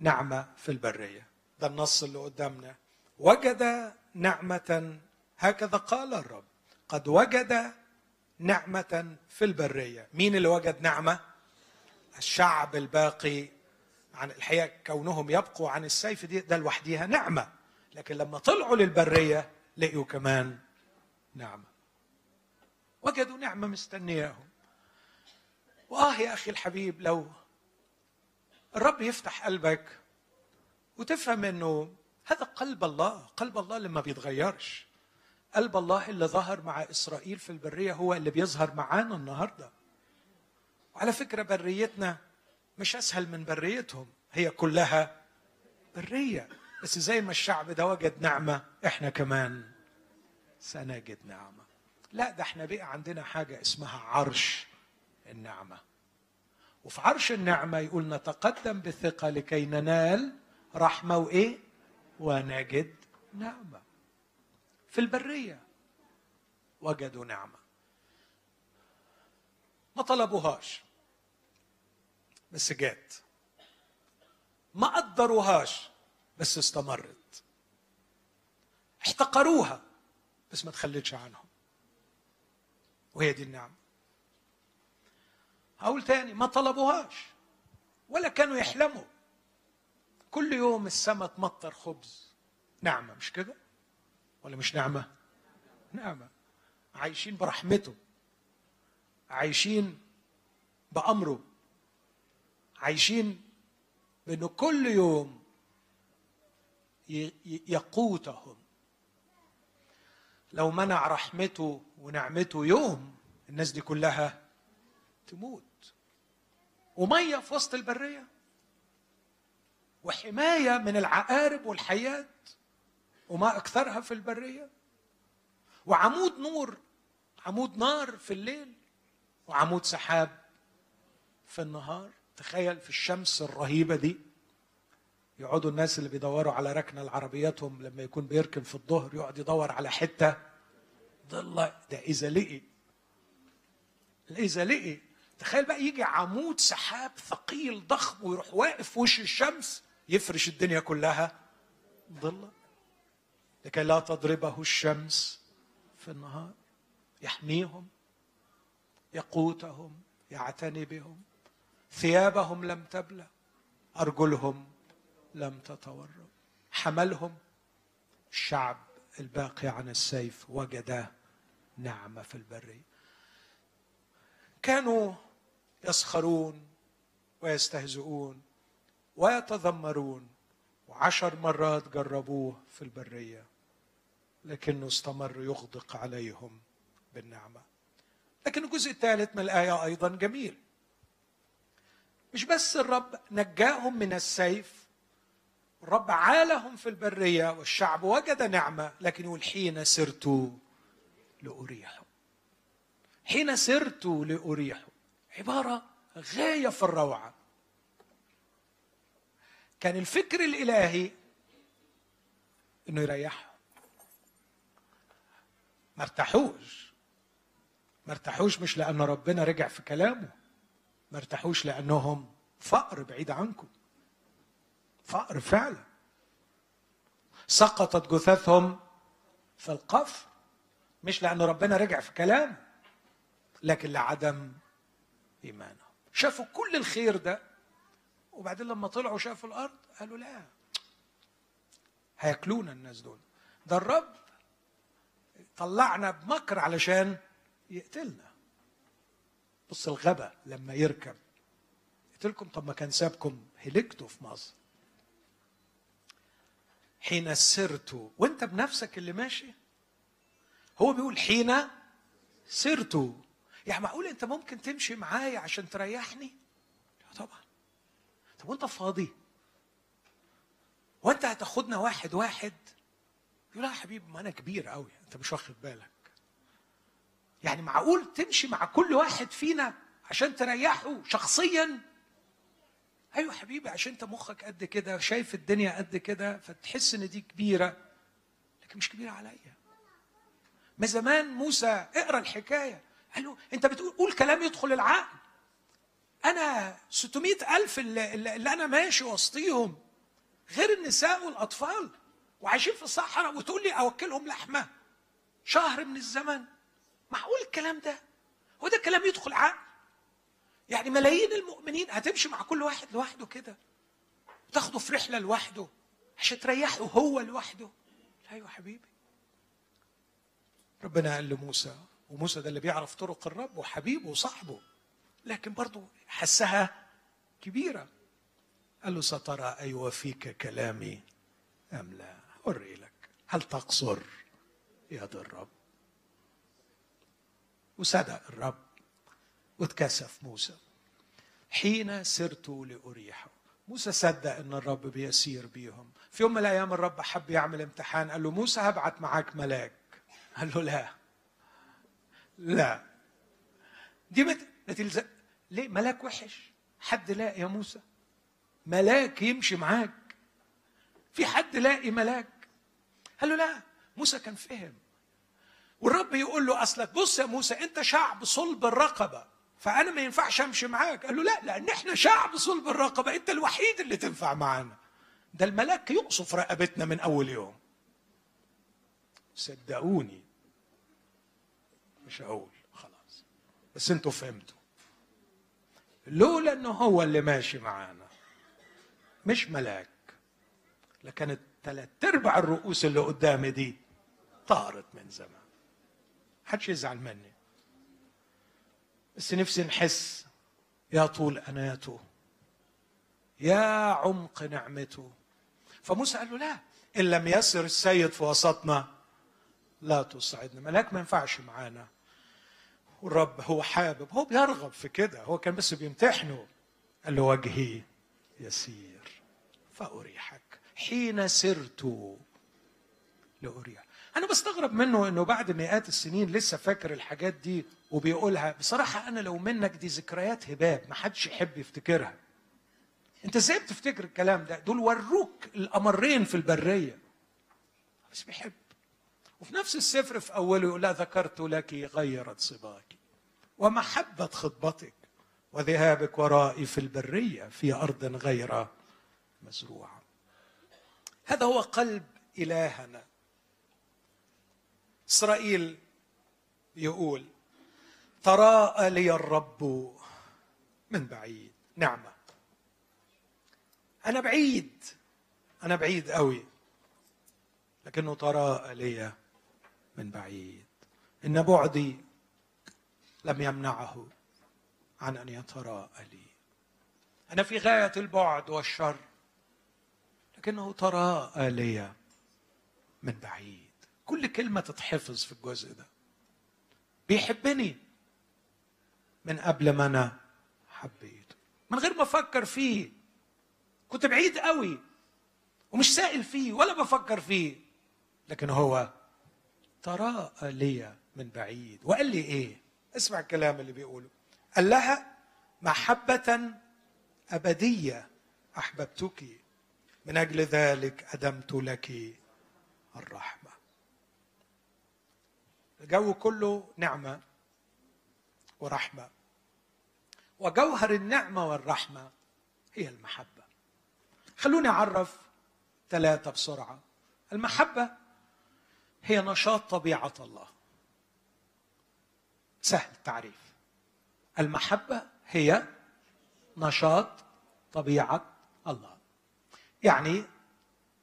نعمة في البرية. ده النص اللي قدامنا. وجد نعمة هكذا قال الرب قد وجد نعمة في البرية. مين اللي وجد نعمة؟ الشعب الباقي عن الحقيقة كونهم يبقوا عن السيف دي ده لوحديها نعمة. لكن لما طلعوا للبرية لقيوا كمان نعمة. وجدوا نعمة مستنياهم. وآه يا أخي الحبيب لو الرب يفتح قلبك وتفهم إنه هذا قلب الله قلب الله اللي ما بيتغيرش. قلب الله اللي ظهر مع إسرائيل في البرية هو اللي بيظهر معانا النهارده. وعلى فكرة بريتنا مش أسهل من بريتهم هي كلها برية. بس زي ما الشعب ده وجد نعمة إحنا كمان سنجد نعمة. لا ده إحنا بقى عندنا حاجة اسمها عرش النعمة. وفي عرش النعمة يقول نتقدم بثقة لكي ننال رحمة وإيه؟ ونجد نعمة. في البرية وجدوا نعمة. ما طلبوهاش. بس جات ما قدروهاش بس استمرت. احتقروها بس ما تخلتش عنهم. وهي دي النعمة. هقول تاني ما طلبوهاش ولا كانوا يحلموا. كل يوم السماء تمطر خبز. نعمة مش كده؟ ولا مش نعمة؟ نعمة. عايشين برحمته. عايشين بأمره. عايشين بأنه كل يوم يقوتهم. لو منع رحمته ونعمته يوم الناس دي كلها تموت. ومية في وسط البرية. وحماية من العقارب والحيات وما أكثرها في البرية. وعمود نور عمود نار في الليل وعمود سحاب في النهار. تخيل في الشمس الرهيبة دي يقعدوا الناس اللي بيدوروا على ركنة لعربياتهم لما يكون بيركن في الظهر يقعد يدور على حتة. ظل ده اذا لقي اذا لقي تخيل بقى يجي عمود سحاب ثقيل ضخم ويروح واقف في وش الشمس يفرش الدنيا كلها. ظلة لكي لا تضربه الشمس في النهار. يحميهم يقوتهم يعتني بهم. ثيابهم لم تبلى أرجلهم لم تتورم. حملهم الشعب الباقي عن السيف وجد نعمة في البرية كانوا يسخرون ويستهزئون ويتذمرون وعشر مرات جربوه في البرية لكنه استمر يغدق عليهم بالنعمة. لكن الجزء الثالث من الآية أيضا جميل. مش بس الرب نجاهم من السيف الرب عالهم في البرية والشعب وجد نعمة لكن يقول حين سرت لأريحه حين سرت لأريحه عبارة غاية في الروعة. كان الفكر الإلهي إنه يريحهم ما ارتاحوش. ما ارتاحوش مش لأن ربنا رجع في كلامه. ما ارتاحوش لأنهم فقر بعيد عنكم. فقر فعلا. سقطت جثثهم في القفر مش لأن ربنا رجع في كلامه لكن لعدم إيمانهم. شافوا كل الخير ده وبعدين لما طلعوا شافوا الأرض قالوا لا هياكلونا الناس دول. ده الرب طلعنا بمكر علشان يقتلنا. بص الغبا لما يركب. قلت لكم طب ما كان سابكم هلكتوا في مصر. حين سرت وانت بنفسك اللي ماشي؟ هو بيقول حين سرت. يعني معقول انت ممكن تمشي معايا عشان تريحني؟ لا طبعا. طب وانت فاضي؟ وانت هتاخدنا واحد واحد؟ يقول يا حبيبي ما أنا كبير قوي أنت مش واخد بالك. يعني معقول تمشي مع كل واحد فينا عشان تريحه شخصيا؟ أيوه حبيبي عشان أنت مخك قد كده شايف الدنيا قد كده فتحس إن دي كبيرة لكن مش كبيرة عليا. ما زمان موسى اقرأ الحكاية. قال له أنت بتقول كلام يدخل العقل. أنا 600 ألف اللي, اللي أنا ماشي وسطيهم غير النساء والأطفال وعايشين في الصحراء وتقول لي أوكلهم لحمة. شهر من الزمن. معقول الكلام ده؟ هو ده كلام يدخل عقل؟ يعني ملايين المؤمنين هتمشي مع كل واحد لوحده كده؟ وتاخده في رحلة لوحده؟ عشان تريحه هو لوحده؟ لا يا حبيبي. ربنا قال لموسى وموسى ده اللي بيعرف طرق الرب وحبيبه وصاحبه لكن برضه حسها كبيرة. قال له سترى أيوفيك كلامي أم لا؟ أري لك. هل تقصر يد الرب؟ وصدق الرب واتكسف موسى. حين سرت لأريحه موسى صدق إن الرب بيسير بيهم. في يوم من الأيام الرب حب يعمل امتحان قال له موسى هبعت معاك ملاك. قال له لا. لا. دي ما تلزم ليه؟ ملاك وحش. حد لاقي يا موسى؟ ملاك يمشي معاك. في حد لاقي ملاك؟ قال له لا. موسى كان فهم. والرب يقول له اصلك بص يا موسى أنت شعب صلب الرقبة. فأنا ما ينفعش أمشي معاك. قال له لا لأن إحنا شعب صلب الرقبة. أنت الوحيد اللي تنفع معانا. ده الملاك يقصف رقبتنا من أول يوم. صدقوني. مش هقول. خلاص. بس أنتوا فهمتوا. لولا إنه هو اللي ماشي معانا. مش ملاك. لكانت ثلاث أرباع الرؤوس اللي قدامي دي طارت من زمان. حدش يزعل مني. بس نفسي نحس يا طول أناته يا عمق نعمته. فموسى قال له لا إن لم يسر السيد في وسطنا لا تصعدنا ملاك ما ينفعش معانا. والرب هو حابب هو بيرغب في كده. هو كان بس بيمتحنه. قال له وجهي يسير فأريحك. حين سرت لأريح أنا بستغرب منه إنه بعد مئات السنين لسه فاكر الحاجات دي وبيقولها. بصراحة أنا لو منك دي ذكريات هباب ما حدش يحب يفتكرها. أنت إزاي بتفتكر الكلام ده؟ دول وروك الأمرين في البرية. بس بيحب. وفي نفس السفر في أوله يقول لا ذكرت لك غيرت صباك. ومحبة خطبتك وذهابك ورائي في البرية في أرض غير مزروعة. هذا هو قلب إلهنا. إسرائيل يقول تراءى لي الرب من بعيد. نعمة أنا بعيد. أنا بعيد قوي لكنه تراءى لي من بعيد. إن بعدي لم يمنعه عن أن يتراءى لي. أنا في غاية البعد والشر لكنه تراءى لي من بعيد. كل كلمة تتحفظ في الجزء ده. بيحبني من قبل ما أنا حبيته. من غير ما أفكر فيه. كنت بعيد قوي ومش سائل فيه ولا بفكر فيه. لكن هو تراءى لي من بعيد. وقال لي إيه؟ اسمع الكلام اللي بيقوله. قال لها محبة أبدية أحببتك. من أجل ذلك أدمت لك الرحمة. الجو كله نعمة ورحمة. وجوهر النعمة والرحمة هي المحبة. خلوني أعرف ثلاثة بسرعة. المحبة هي نشاط طبيعة الله. سهل التعريف. المحبة هي نشاط طبيعة الله. يعني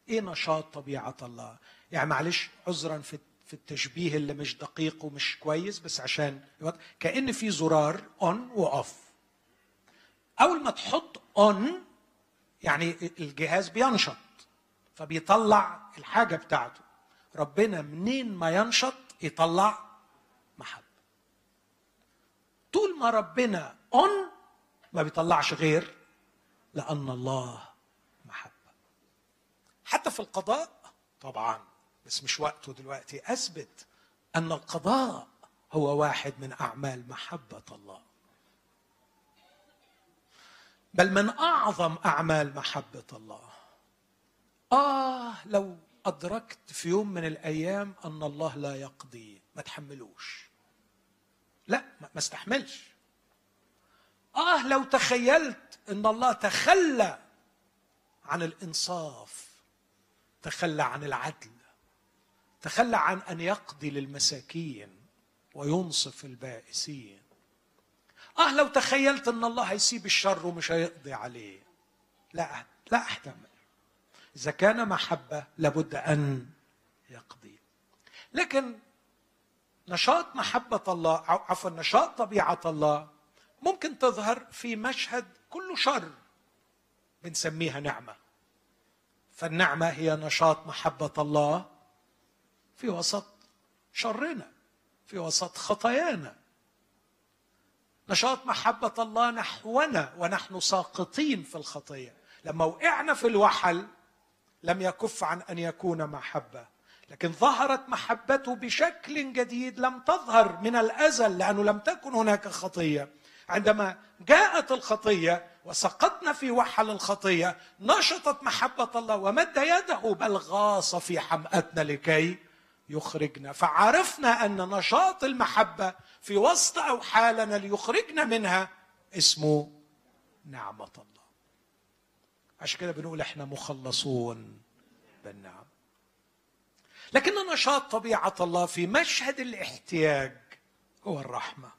إيه نشاط طبيعة الله؟ يعني معلش عذرا في في التشبيه اللي مش دقيق ومش كويس بس عشان كأن في زرار on و off أول ما تحط on يعني الجهاز بينشط فبيطلع الحاجة بتاعته. ربنا منين ما ينشط يطلع محبة طول ما ربنا on ما بيطلعش غير لأن الله محبة. حتى في القضاء طبعا. بس مش وقته دلوقتي. أثبت أن القضاء هو واحد من أعمال محبة الله. بل من أعظم أعمال محبة الله. آه لو أدركت في يوم من الأيام أن الله لا يقضي ما تحملوش. لا ما استحملش. آه لو تخيلت أن الله تخلى عن الإنصاف تخلى عن العدل تخلى عن أن يقضي للمساكين وينصف البائسين. آه لو تخيلت أن الله هيسيب الشر ومش هيقضي عليه. لا لا أحتمل. إذا كان محبة لابد أن يقضي. لكن نشاط محبة الله عفوا نشاط طبيعة الله ممكن تظهر في مشهد كله شر بنسميها نعمة. فالنعمة هي نشاط محبة الله في وسط شرنا في وسط خطايانا. نشاط محبة الله نحونا ونحن ساقطين في الخطية. لما وقعنا في الوحل لم يكف عن أن يكون محبة. لكن ظهرت محبته بشكل جديد لم تظهر من الأزل لأنه لم تكن هناك خطية. عندما جاءت الخطية وسقطنا في وحل الخطية نشطت محبة الله ومد يده بل غاص في حمأتنا لكي يخرجنا. فعرفنا أن نشاط المحبة في وسط أوحالنا ليخرجنا منها اسمه نعمة الله. عشان كده بنقول إحنا مخلصون بالنعم. لكن نشاط طبيعة الله في مشهد الاحتياج هو الرحمة.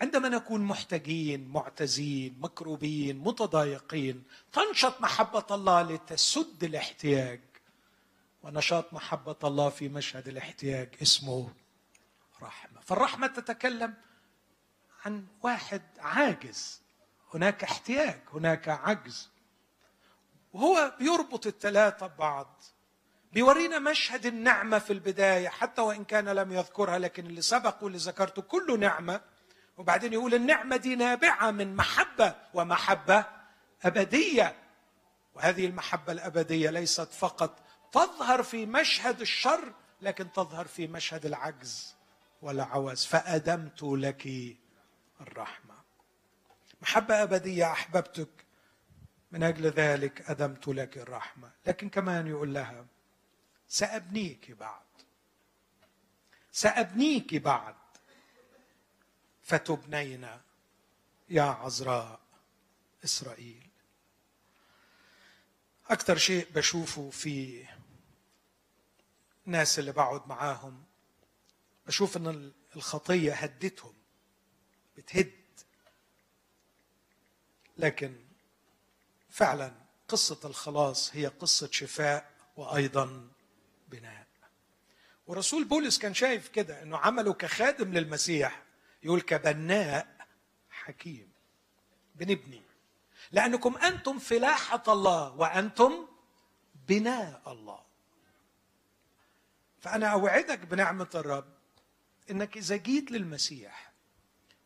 عندما نكون محتاجين معتزين مكروبين متضايقين تنشط محبة الله لتسد الاحتياج. ونشاط محبة الله في مشهد الاحتياج اسمه رحمة. فالرحمة تتكلم عن واحد عاجز. هناك احتياج هناك عجز. وهو بيربط الثلاثة ببعض بيورينا مشهد النعمة في البداية حتى وإن كان لم يذكرها لكن اللي سبق واللي ذكرته كله نعمة. وبعدين يقول النعمة دي نابعة من محبة ومحبة أبدية. وهذه المحبة الأبدية ليست فقط تظهر في مشهد الشر لكن تظهر في مشهد العجز والعوز. فأدمت لك الرحمة. محبة أبدية أحببتك من أجل ذلك أدمت لك الرحمة. لكن كمان يقول لها سأبنيك بعد. سأبنيك بعد. فتبنين يا عذراء إسرائيل. أكثر شيء بشوفه في الناس اللي بقعد معاهم بشوف إن الخطية هدتهم بتهد. لكن فعلا قصة الخلاص هي قصة شفاء وأيضا بناء. ورسول بولس كان شايف كده إنه عمله كخادم للمسيح يقول كبناء حكيم بنبني لأنكم أنتم فلاحة الله وأنتم بناء الله. فأنا أوعدك بنعمة الرب إنك إذا جيت للمسيح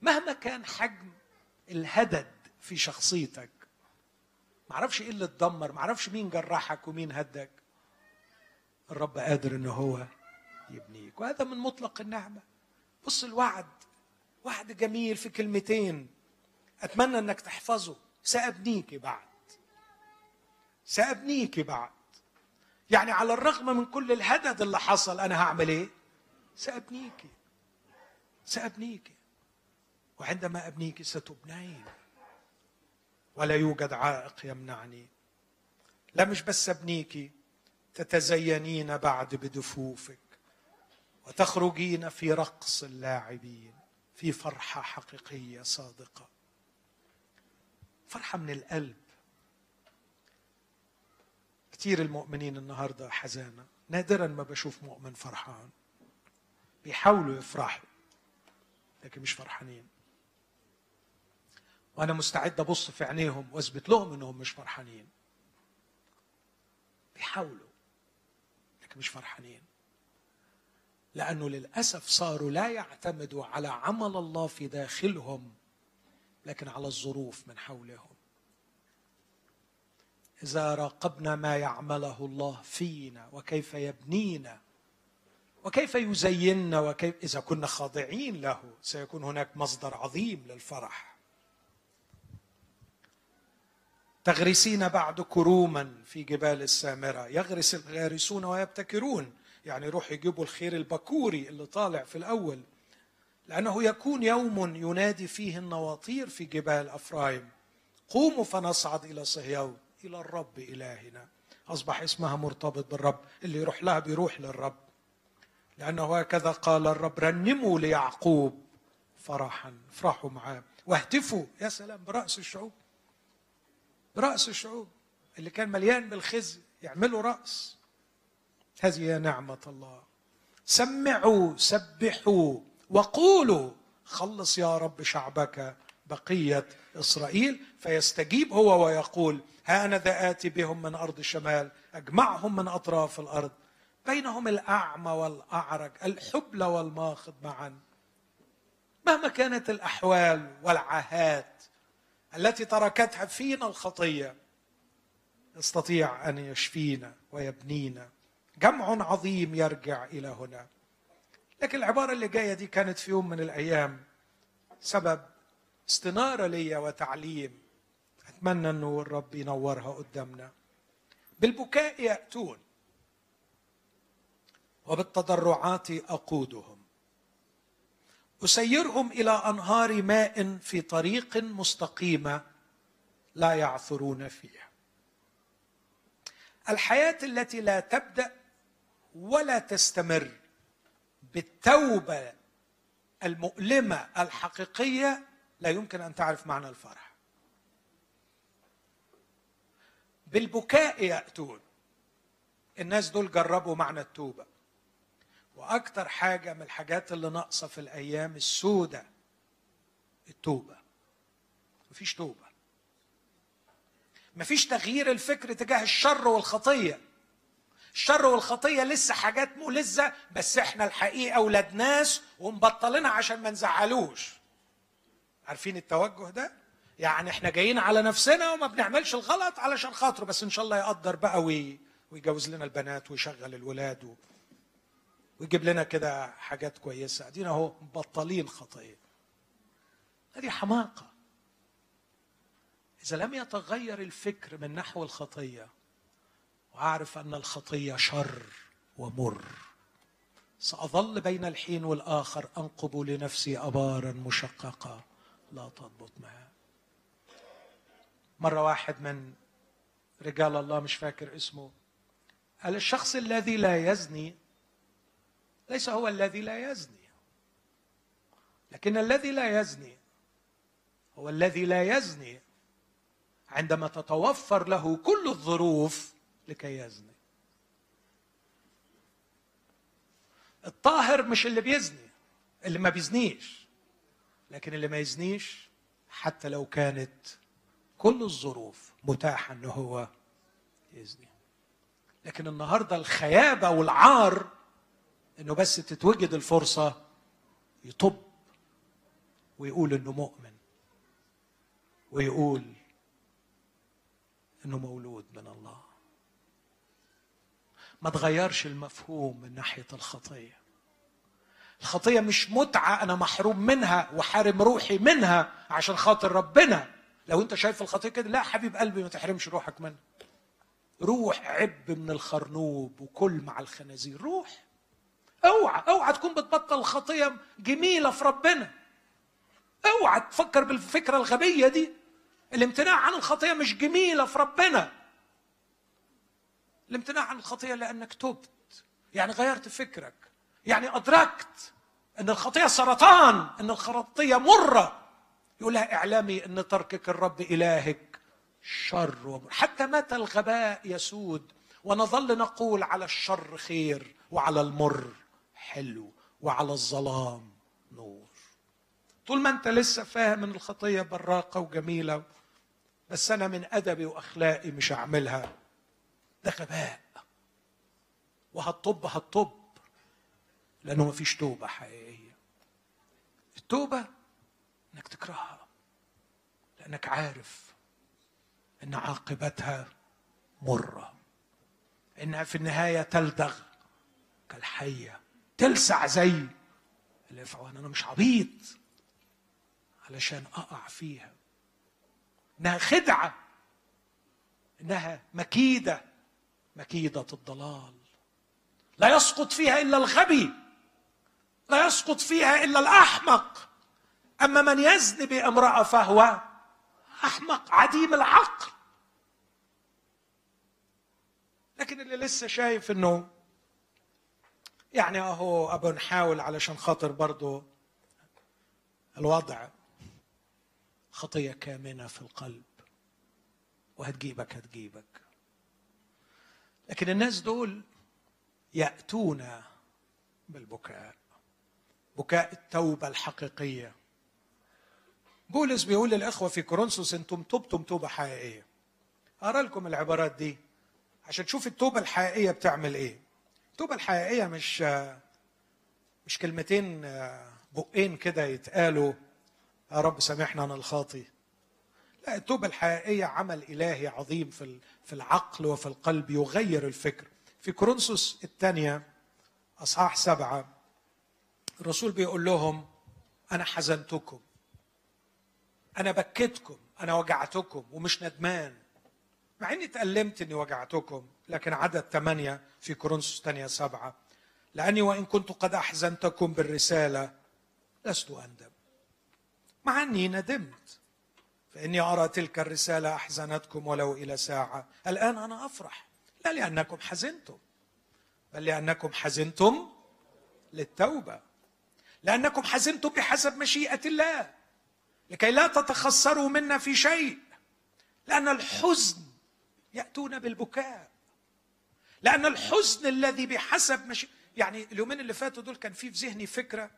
مهما كان حجم الهدد في شخصيتك معرفش إيه اللي اتدمر معرفش مين جرحك ومين هدك الرب قادر إن هو يبنيك. وهذا من مطلق النعمة. بص الوعد وعد جميل في كلمتين. أتمنى إنك تحفظه. سأبنيك بعد. سأبنيك بعد. يعني على الرغم من كل الهدد اللي حصل أنا هعمل إيه؟ سابنيك سابنيك وعندما ابنيك ستبنين. ولا يوجد عائق يمنعني. لا مش بس ابنيك تتزينين بعد بدفوفك. وتخرجين في رقص اللاعبين في فرحة حقيقية صادقة. فرحة من القلب. كثير المؤمنين النهارده حزانه نادرا ما بشوف مؤمن فرحان. بيحاولوا يفرحوا لكن مش فرحانين. وأنا مستعد أبص في عينيهم وأثبت لهم إنهم مش فرحانين. بيحاولوا لكن مش فرحانين. لأنه للأسف صاروا لا يعتمدوا على عمل الله في داخلهم لكن على الظروف من حولهم. إذا راقبنا ما يعمله الله فينا وكيف يبنينا وكيف يزيننا وكيف إذا كنا خاضعين له سيكون هناك مصدر عظيم للفرح. تغرسين بعد كروما في جبال السامرة. يغرس الغارسون ويبتكرون. يعني يروح يجيبوا الخير البكوري اللي طالع في الأول. لأنه يكون يوم ينادي فيه النواطير في جبال أفرايم. قوموا فنصعد إلى صهيون. إلى الرب إلهنا. أصبح اسمها مرتبط بالرب. اللي يروح لها بيروح للرب. لأنه هكذا قال الرب رنموا ليعقوب فرحا. افرحوا معاه. واهتفوا. يا سلام برأس الشعوب. برأس الشعوب. اللي كان مليان بالخزي يعملوا رأس. هذه هي نعمة الله. سمعوا سبحوا وقولوا خلص يا رب شعبك بقية إسرائيل فيستجيب هو ويقول ها أنا ذا اتي بهم من أرض الشمال أجمعهم من أطراف الأرض بينهم الأعمى والأعرج الحبل والماخض معا. مهما كانت الأحوال والعاهات التي تركتها فينا الخطية يستطيع أن يشفينا ويبنينا. جمع عظيم يرجع إلى هنا. لكن العبارة اللي جاية دي كانت في يوم من الأيام سبب استنارة ليا وتعليم. أتمنى أنه الرب ينورها قدامنا. بالبكاء يأتون. وبالتضرعات أقودهم. أسيرهم إلى أنهار ماء في طريق مستقيمه لا يعثرون فيها. الحياة التي لا تبدأ ولا تستمر بالتوبة المؤلمة الحقيقية لا يمكن أن تعرف معنى الفرح. بالبكاء يأتون. الناس دول جربوا معنى التوبة. وأكثر حاجة من الحاجات اللي ناقصة في الأيام السوداء التوبة. مفيش توبة. مفيش تغيير الفكر تجاه الشر والخطية. الشر والخطية لسه حاجات ملزه بس إحنا الحقيقة أولاد ناس ومبطلينها عشان ما نزعلوش. عارفين التوجه ده؟ يعني إحنا جايين على نفسنا وما بنعملش الغلط علشان خاطره بس إن شاء الله يقدر بقى ويجوز لنا البنات ويشغل الولاد ويجيب لنا كده حاجات كويسة. ادينا اهو مبطلين خطيه هذه حماقة. إذا لم يتغير الفكر من نحو الخطية وأعرف أن الخطية شر ومر سأظل بين الحين والآخر أنقب لنفسي ابارا مشققة. لا تضبط معها مرة واحد من رجال الله مش فاكر اسمه قال الشخص الذي لا يزني ليس هو الذي لا يزني لكن الذي لا يزني هو الذي لا يزني عندما تتوفر له كل الظروف لكي يزني. الطاهر مش اللي بيزني اللي ما بيزنيش. لكن اللي ما يزنيش حتى لو كانت كل الظروف متاحة إنه هو يزني. لكن النهارده الخيابة والعار إنه بس تتوجد الفرصة يطب ويقول إنه مؤمن ويقول إنه مولود من الله. ما تغيرش المفهوم من ناحية الخطية. الخطية مش متعة أنا محروم منها وحارم روحي منها عشان خاطر ربنا. لو أنت شايف الخطية كده لا حبيب قلبي ما تحرمش روحك منها. روح عب من الخرنوب وكل مع الخنازير. روح. اوعى اوعى تكون بتبطل الخطيه جميلة في ربنا. اوعى تفكر بالفكرة الغبية دي. الامتناع عن الخطية مش جميلة في ربنا. الامتناع عن الخطية لأنك تبت. يعني غيرت فكرك. يعني أدركت أن الخطية سرطان أن الخطية مرة. يقول لها اعلمي أن تركك الرب إلهك شر ومر. حتى متى الغباء يسود ونظل نقول على الشر خير وعلى المر حلو وعلى الظلام نور. طول ما أنت لسه فاهم إن الخطية براقة وجميلة بس أنا من أدبي واخلاقي مش هعملها. ده غباء. وهتطب هتطب لأنه مفيش توبة حقيقية. التوبة إنك تكرهها لأنك عارف إن عاقبتها مرة إنها في النهاية تلدغ كالحية. تلسع زي الافعوان أنا مش عبيط علشان أقع فيها. إنها خدعة. إنها مكيدة. مكيدة الضلال. لا يسقط فيها إلا الغبي. لا يسقط فيها إلا الأحمق. أما من يزني بامرأة فهو أحمق عديم العقل. لكن اللي لسه شايف إنه يعني أهو أبو نحاول علشان خاطر برضه الوضع خطية كامنة في القلب. وهتجيبك هتجيبك. لكن الناس دول يأتون بالبكاء. بكاء التوبة الحقيقية. بولس بيقول للإخوة في كورنثوس أنتم تبتم توبة حقيقية. أقرأ لكم العبارات دي عشان تشوف التوبة الحقيقية بتعمل إيه. التوبة الحقيقية مش مش كلمتين بقين كده يتقالوا يا رب سامحنا أنا الخاطي. لا التوبة الحقيقية عمل إلهي عظيم في في العقل وفي القلب يغير الفكر. في كورنثوس الثانية أصحاح سبعة الرسول بيقول لهم أنا حزنتكم أنا بكيتكم أنا وجعتكم ومش ندمان. مع إني تألمت إني وجعتكم لكن عدد ثمانية في كورنثوس الثانية سبعة. لأني وإن كنت قد أحزنتكم بالرسالة لست أندم. مع إني ندمت فإني أرى تلك الرسالة أحزنتكم ولو إلى ساعة. الآن أنا أفرح لا لأنكم حزنتم بل لأنكم حزنتم للتوبة. لأنكم حزنتم بحسب مشيئة الله. لكي لا تتخسروا منا في شيء. لأن الحزن يأتون بالبكاء. لأن الحزن الذي بحسب مشيئه يعني اليومين اللي فاتوا دول كان في في ذهني فكرة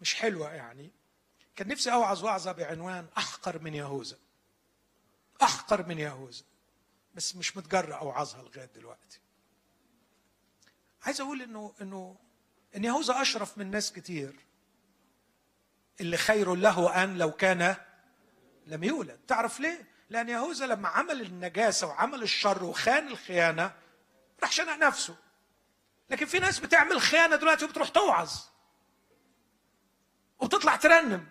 مش حلوة يعني. كان نفسي أوعظ وعظه بعنوان أحقر من يهوذا. أحقر من يهوذا. بس مش متجرأ أوعظها لغاية دلوقتي. عايز أقول إنه إنه ان يهوذا أشرف من ناس كتير اللي خير له أن لو كان لم يولد. تعرف ليه؟ لأن يهوذا لما عمل النجاسة وعمل الشر وخان الخيانة راح شنق نفسه. لكن في ناس بتعمل خيانة دلوقتي وبتروح توعظ وبتطلع ترنم.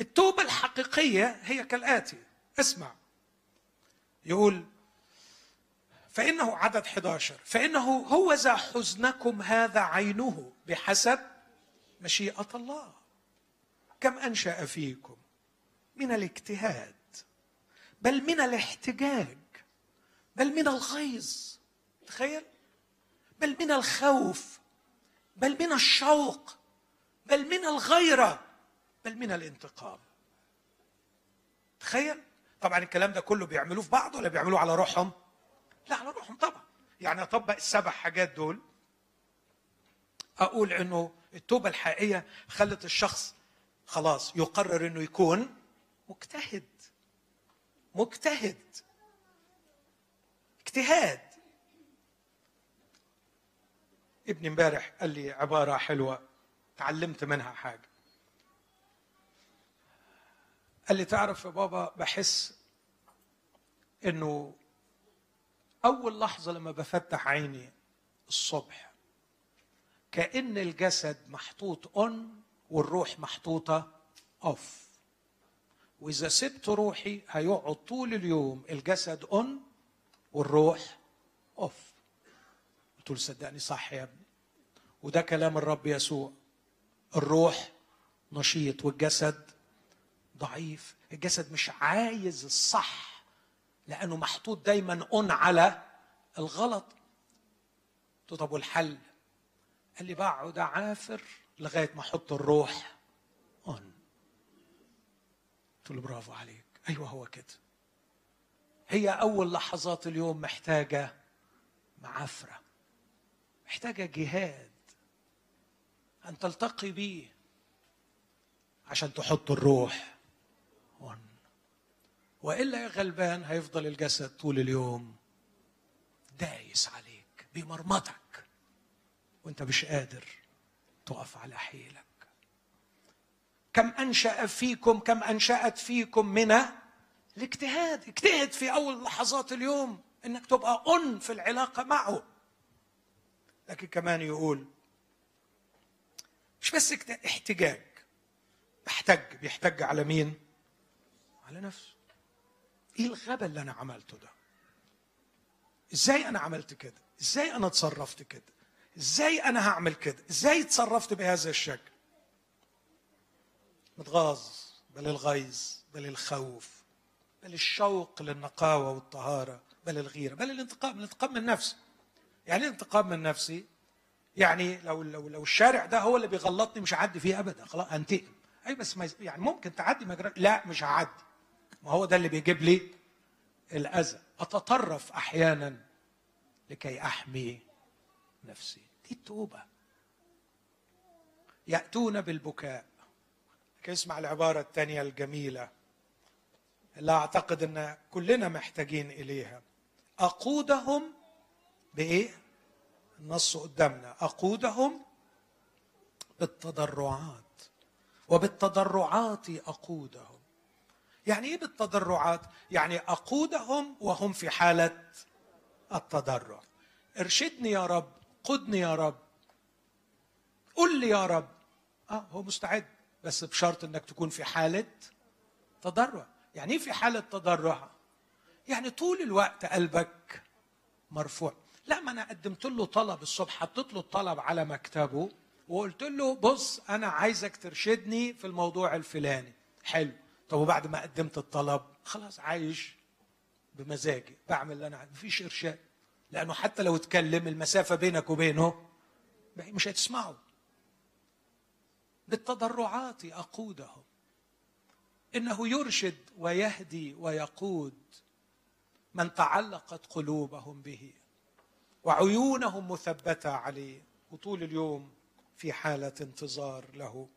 التوبة الحقيقية هي كالآتي. اسمع. يقول فإنه عدد 11 فإنه هو ذا حزنكم هذا عينه بحسب مشيئة الله. كم أنشأ فيكم من الاجتهاد بل من الاحتجاج بل من الغيظ تخيل بل من الخوف بل من الشوق بل من الغيرة بل من الانتقام. تخيل؟ طبعا الكلام ده كله بيعملوه في بعض ولا بيعملوه على روحهم؟ لا على روحهم طبعا. يعني أطبق السبع حاجات دول. أقول إنه التوبة الحقيقية خلت الشخص خلاص يقرر إنه يكون مجتهد. مجتهد. اجتهاد. ابني امبارح قال لي عبارة حلوة. تعلمت منها حاجة. قال لي تعرف يا بابا بحس إنه أول لحظة لما بفتح عيني الصبح كأن الجسد محطوط on والروح محطوطة off وإذا سبت روحي هيقعد طول اليوم الجسد on والروح off قلت له صدقني صح يا ابني. وده كلام الرب يسوع. الروح نشيط والجسد ضعيف. الجسد مش عايز الصح. لأنه محطوط دايما on على الغلط. قلت طب والحل؟ قال لي بقعد أعافر لغاية ما أحط الروح اون قلت له برافو عليك. أيوه هو كده. هي أول لحظات اليوم محتاجة معافرة محتاجة جهاد أن تلتقي بيه عشان تحط الروح وإلا غلبان هيفضل الجسد طول اليوم دايس عليك بمرمطك. وأنت مش قادر تقف على حيلك. كم أنشأ فيكم كم أنشأت فيكم من الاجتهاد. اجتهد في أول لحظات اليوم إنك تبقى أن في العلاقة معه. لكن كمان يقول مش بس احتجاج. بحتج بيحتج على مين؟ على نفسه. إيه الغبا اللي أنا عملته ده؟ إزاي أنا عملت كده؟ إزاي أنا اتصرفت كده؟ إزاي أنا هعمل كده؟ إزاي اتصرفت بهذا الشكل؟ متغاظ بل الغيظ بل الخوف بل الشوق للنقاوة والطهارة بل الغيرة بل الانتقام الانتقام من نفسي. يعني الانتقام من نفسي؟ يعني لو لو لو الشارع ده هو اللي بيغلطني مش هعدي فيه ابدا. خلاص أنتقم. أي بس ما يعني ممكن تعدي مجرى لا مش هعدي. ما هو ده اللي بيجيب لي الأذى. أتطرف أحيانا لكي أحمي نفسي. دي التوبة. يأتون بالبكاء. اسمع العبارة الثانية الجميلة. اللي أعتقد أن كلنا محتاجين إليها. أقودهم بإيه؟ النص قدامنا. أقودهم بالتضرعات. وبالتضرعات أقودهم. يعني إيه بالتضرعات؟ يعني أقودهم وهم في حالة التضرع. ارشدني يا رب قدني يا رب. قل لي يا رب. آه هو مستعد بس بشرط إنك تكون في حالة تضرع. يعني إيه في حالة تضرع؟ يعني طول الوقت قلبك مرفوع. لا ما أنا قدمت له طلب الصبح حطيت له الطلب على مكتبه وقلت له بص أنا عايزك ترشدني في الموضوع الفلاني. حلو. طب وبعد ما قدمت الطلب خلاص عايش بمزاجي بعمل اللي أنا مفيش إرشاد. لأنه حتى لو اتكلم المسافة بينك وبينه مش هتسمعه. بالتضرعات أقودهم. إنه يرشد ويهدي ويقود من تعلقت قلوبهم به وعيونهم مثبتة عليه. وطول اليوم في حالة انتظار له.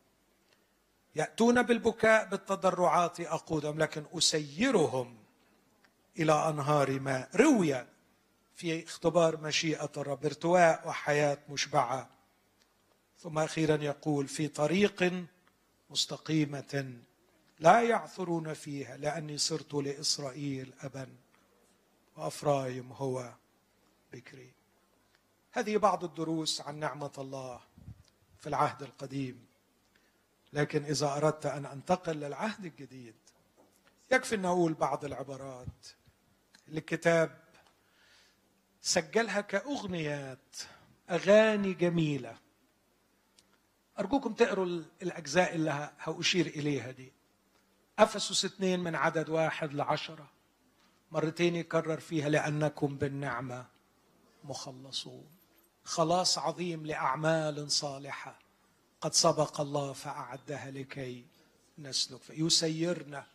يأتون بالبكاء بالتضرعات اقودهم لكن أسيرهم إلى أنهار ماء روي في اختبار مشيئة الرب ارتواء وحياة مشبعة. ثم أخيرا يقول في طريق مستقيمة لا يعثرون فيها لأني صرت لإسرائيل ابا وأفرايم هو بكري. هذه بعض الدروس عن نعمة الله في العهد القديم. لكن إذا أردت أن أنتقل للعهد الجديد يكفي أن أقول بعض العبارات. الكتاب سجلها كأغنيات أغاني جميلة. أرجوكم تقروا الأجزاء اللي هأشير إليها دي. أفسس اثنين من عدد واحد لعشرة. مرتين يكرر فيها لأنكم بالنعمة مخلصون. خلاص عظيم لأعمال صالحة. قد سبق الله فأعدها لكي نسلك. يسيرنا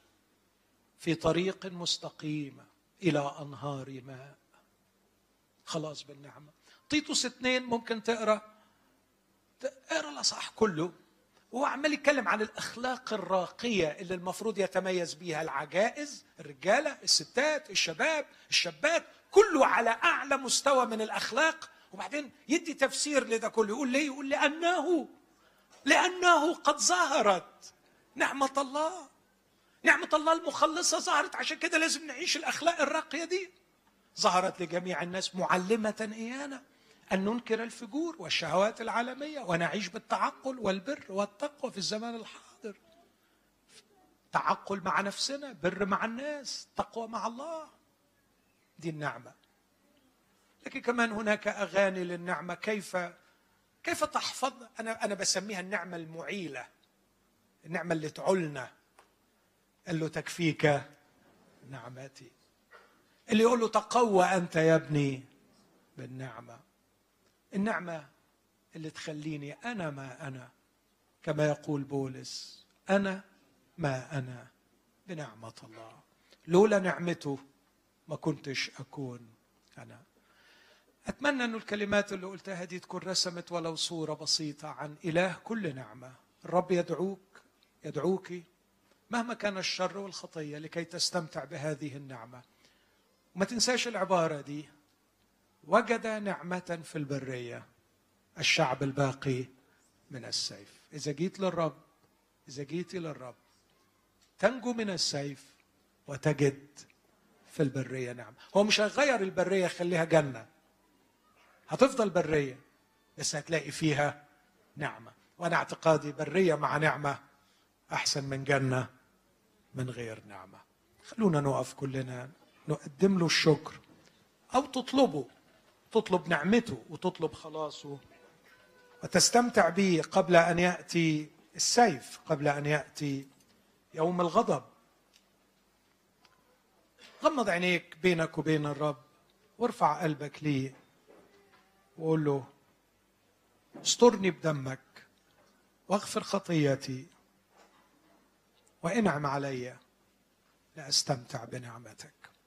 في طريق مستقيمه إلى أنهار ماء. خلاص بالنعمة. تيتوس اثنين ممكن تقرأ. اقرا الاصح كله وهو عمال يتكلم عن الأخلاق الراقية اللي المفروض يتميز بيها العجائز الرجالة الستات الشباب الشابات كله على أعلى مستوى من الأخلاق. وبعدين يدي تفسير لده كله. يقول ليه يقول لأنه لأنه قد ظهرت نعمة الله. نعمة الله المخلصة ظهرت. عشان كده لازم نعيش الأخلاق الراقية دي. ظهرت لجميع الناس معلمة إيانا أن ننكر الفجور والشهوات العالمية ونعيش بالتعقل والبر والتقوى في الزمان الحاضر. تعقل مع نفسنا بر مع الناس تقوى مع الله. دي النعمة. لكن كمان هناك أغاني للنعمة. كيف كيف تحفظ؟ أنا أنا بسميها النعمة المعيلة. النعمة اللي تعلنا. قال له تكفيك نعمتي. اللي يقول له تقوى أنت يا ابني بالنعمة. النعمة اللي تخليني أنا ما أنا كما يقول بولس أنا ما أنا بنعمة الله. لولا نعمته ما كنتش أكون أنا. أتمنى أن الكلمات اللي قلتها دي تكون رسمت ولو صورة بسيطة عن إله كل نعمة. الرب يدعوك يدعوك مهما كان الشر والخطية لكي تستمتع بهذه النعمة. وما تنساش العبارة دي. وجد نعمة في البرية الشعب الباقي من السيف. إذا جيت للرب إذا جيت للرب تنجو من السيف وتجد في البرية نعمة. هو مش هيغير البرية يخليها جنة. هتفضل برية بس هتلاقي فيها نعمة. وأنا اعتقادي برية مع نعمة أحسن من جنة من غير نعمة. خلونا نقف كلنا نقدم له الشكر أو تطلبه. تطلب نعمته وتطلب خلاصه. وتستمتع به قبل أن يأتي السيف قبل أن يأتي يوم الغضب. غمض عينيك بينك وبين الرب وارفع قلبك ليه وقول له استرني بدمك واغفر خطيتي وانعم علي لاستمتع بنعمتك.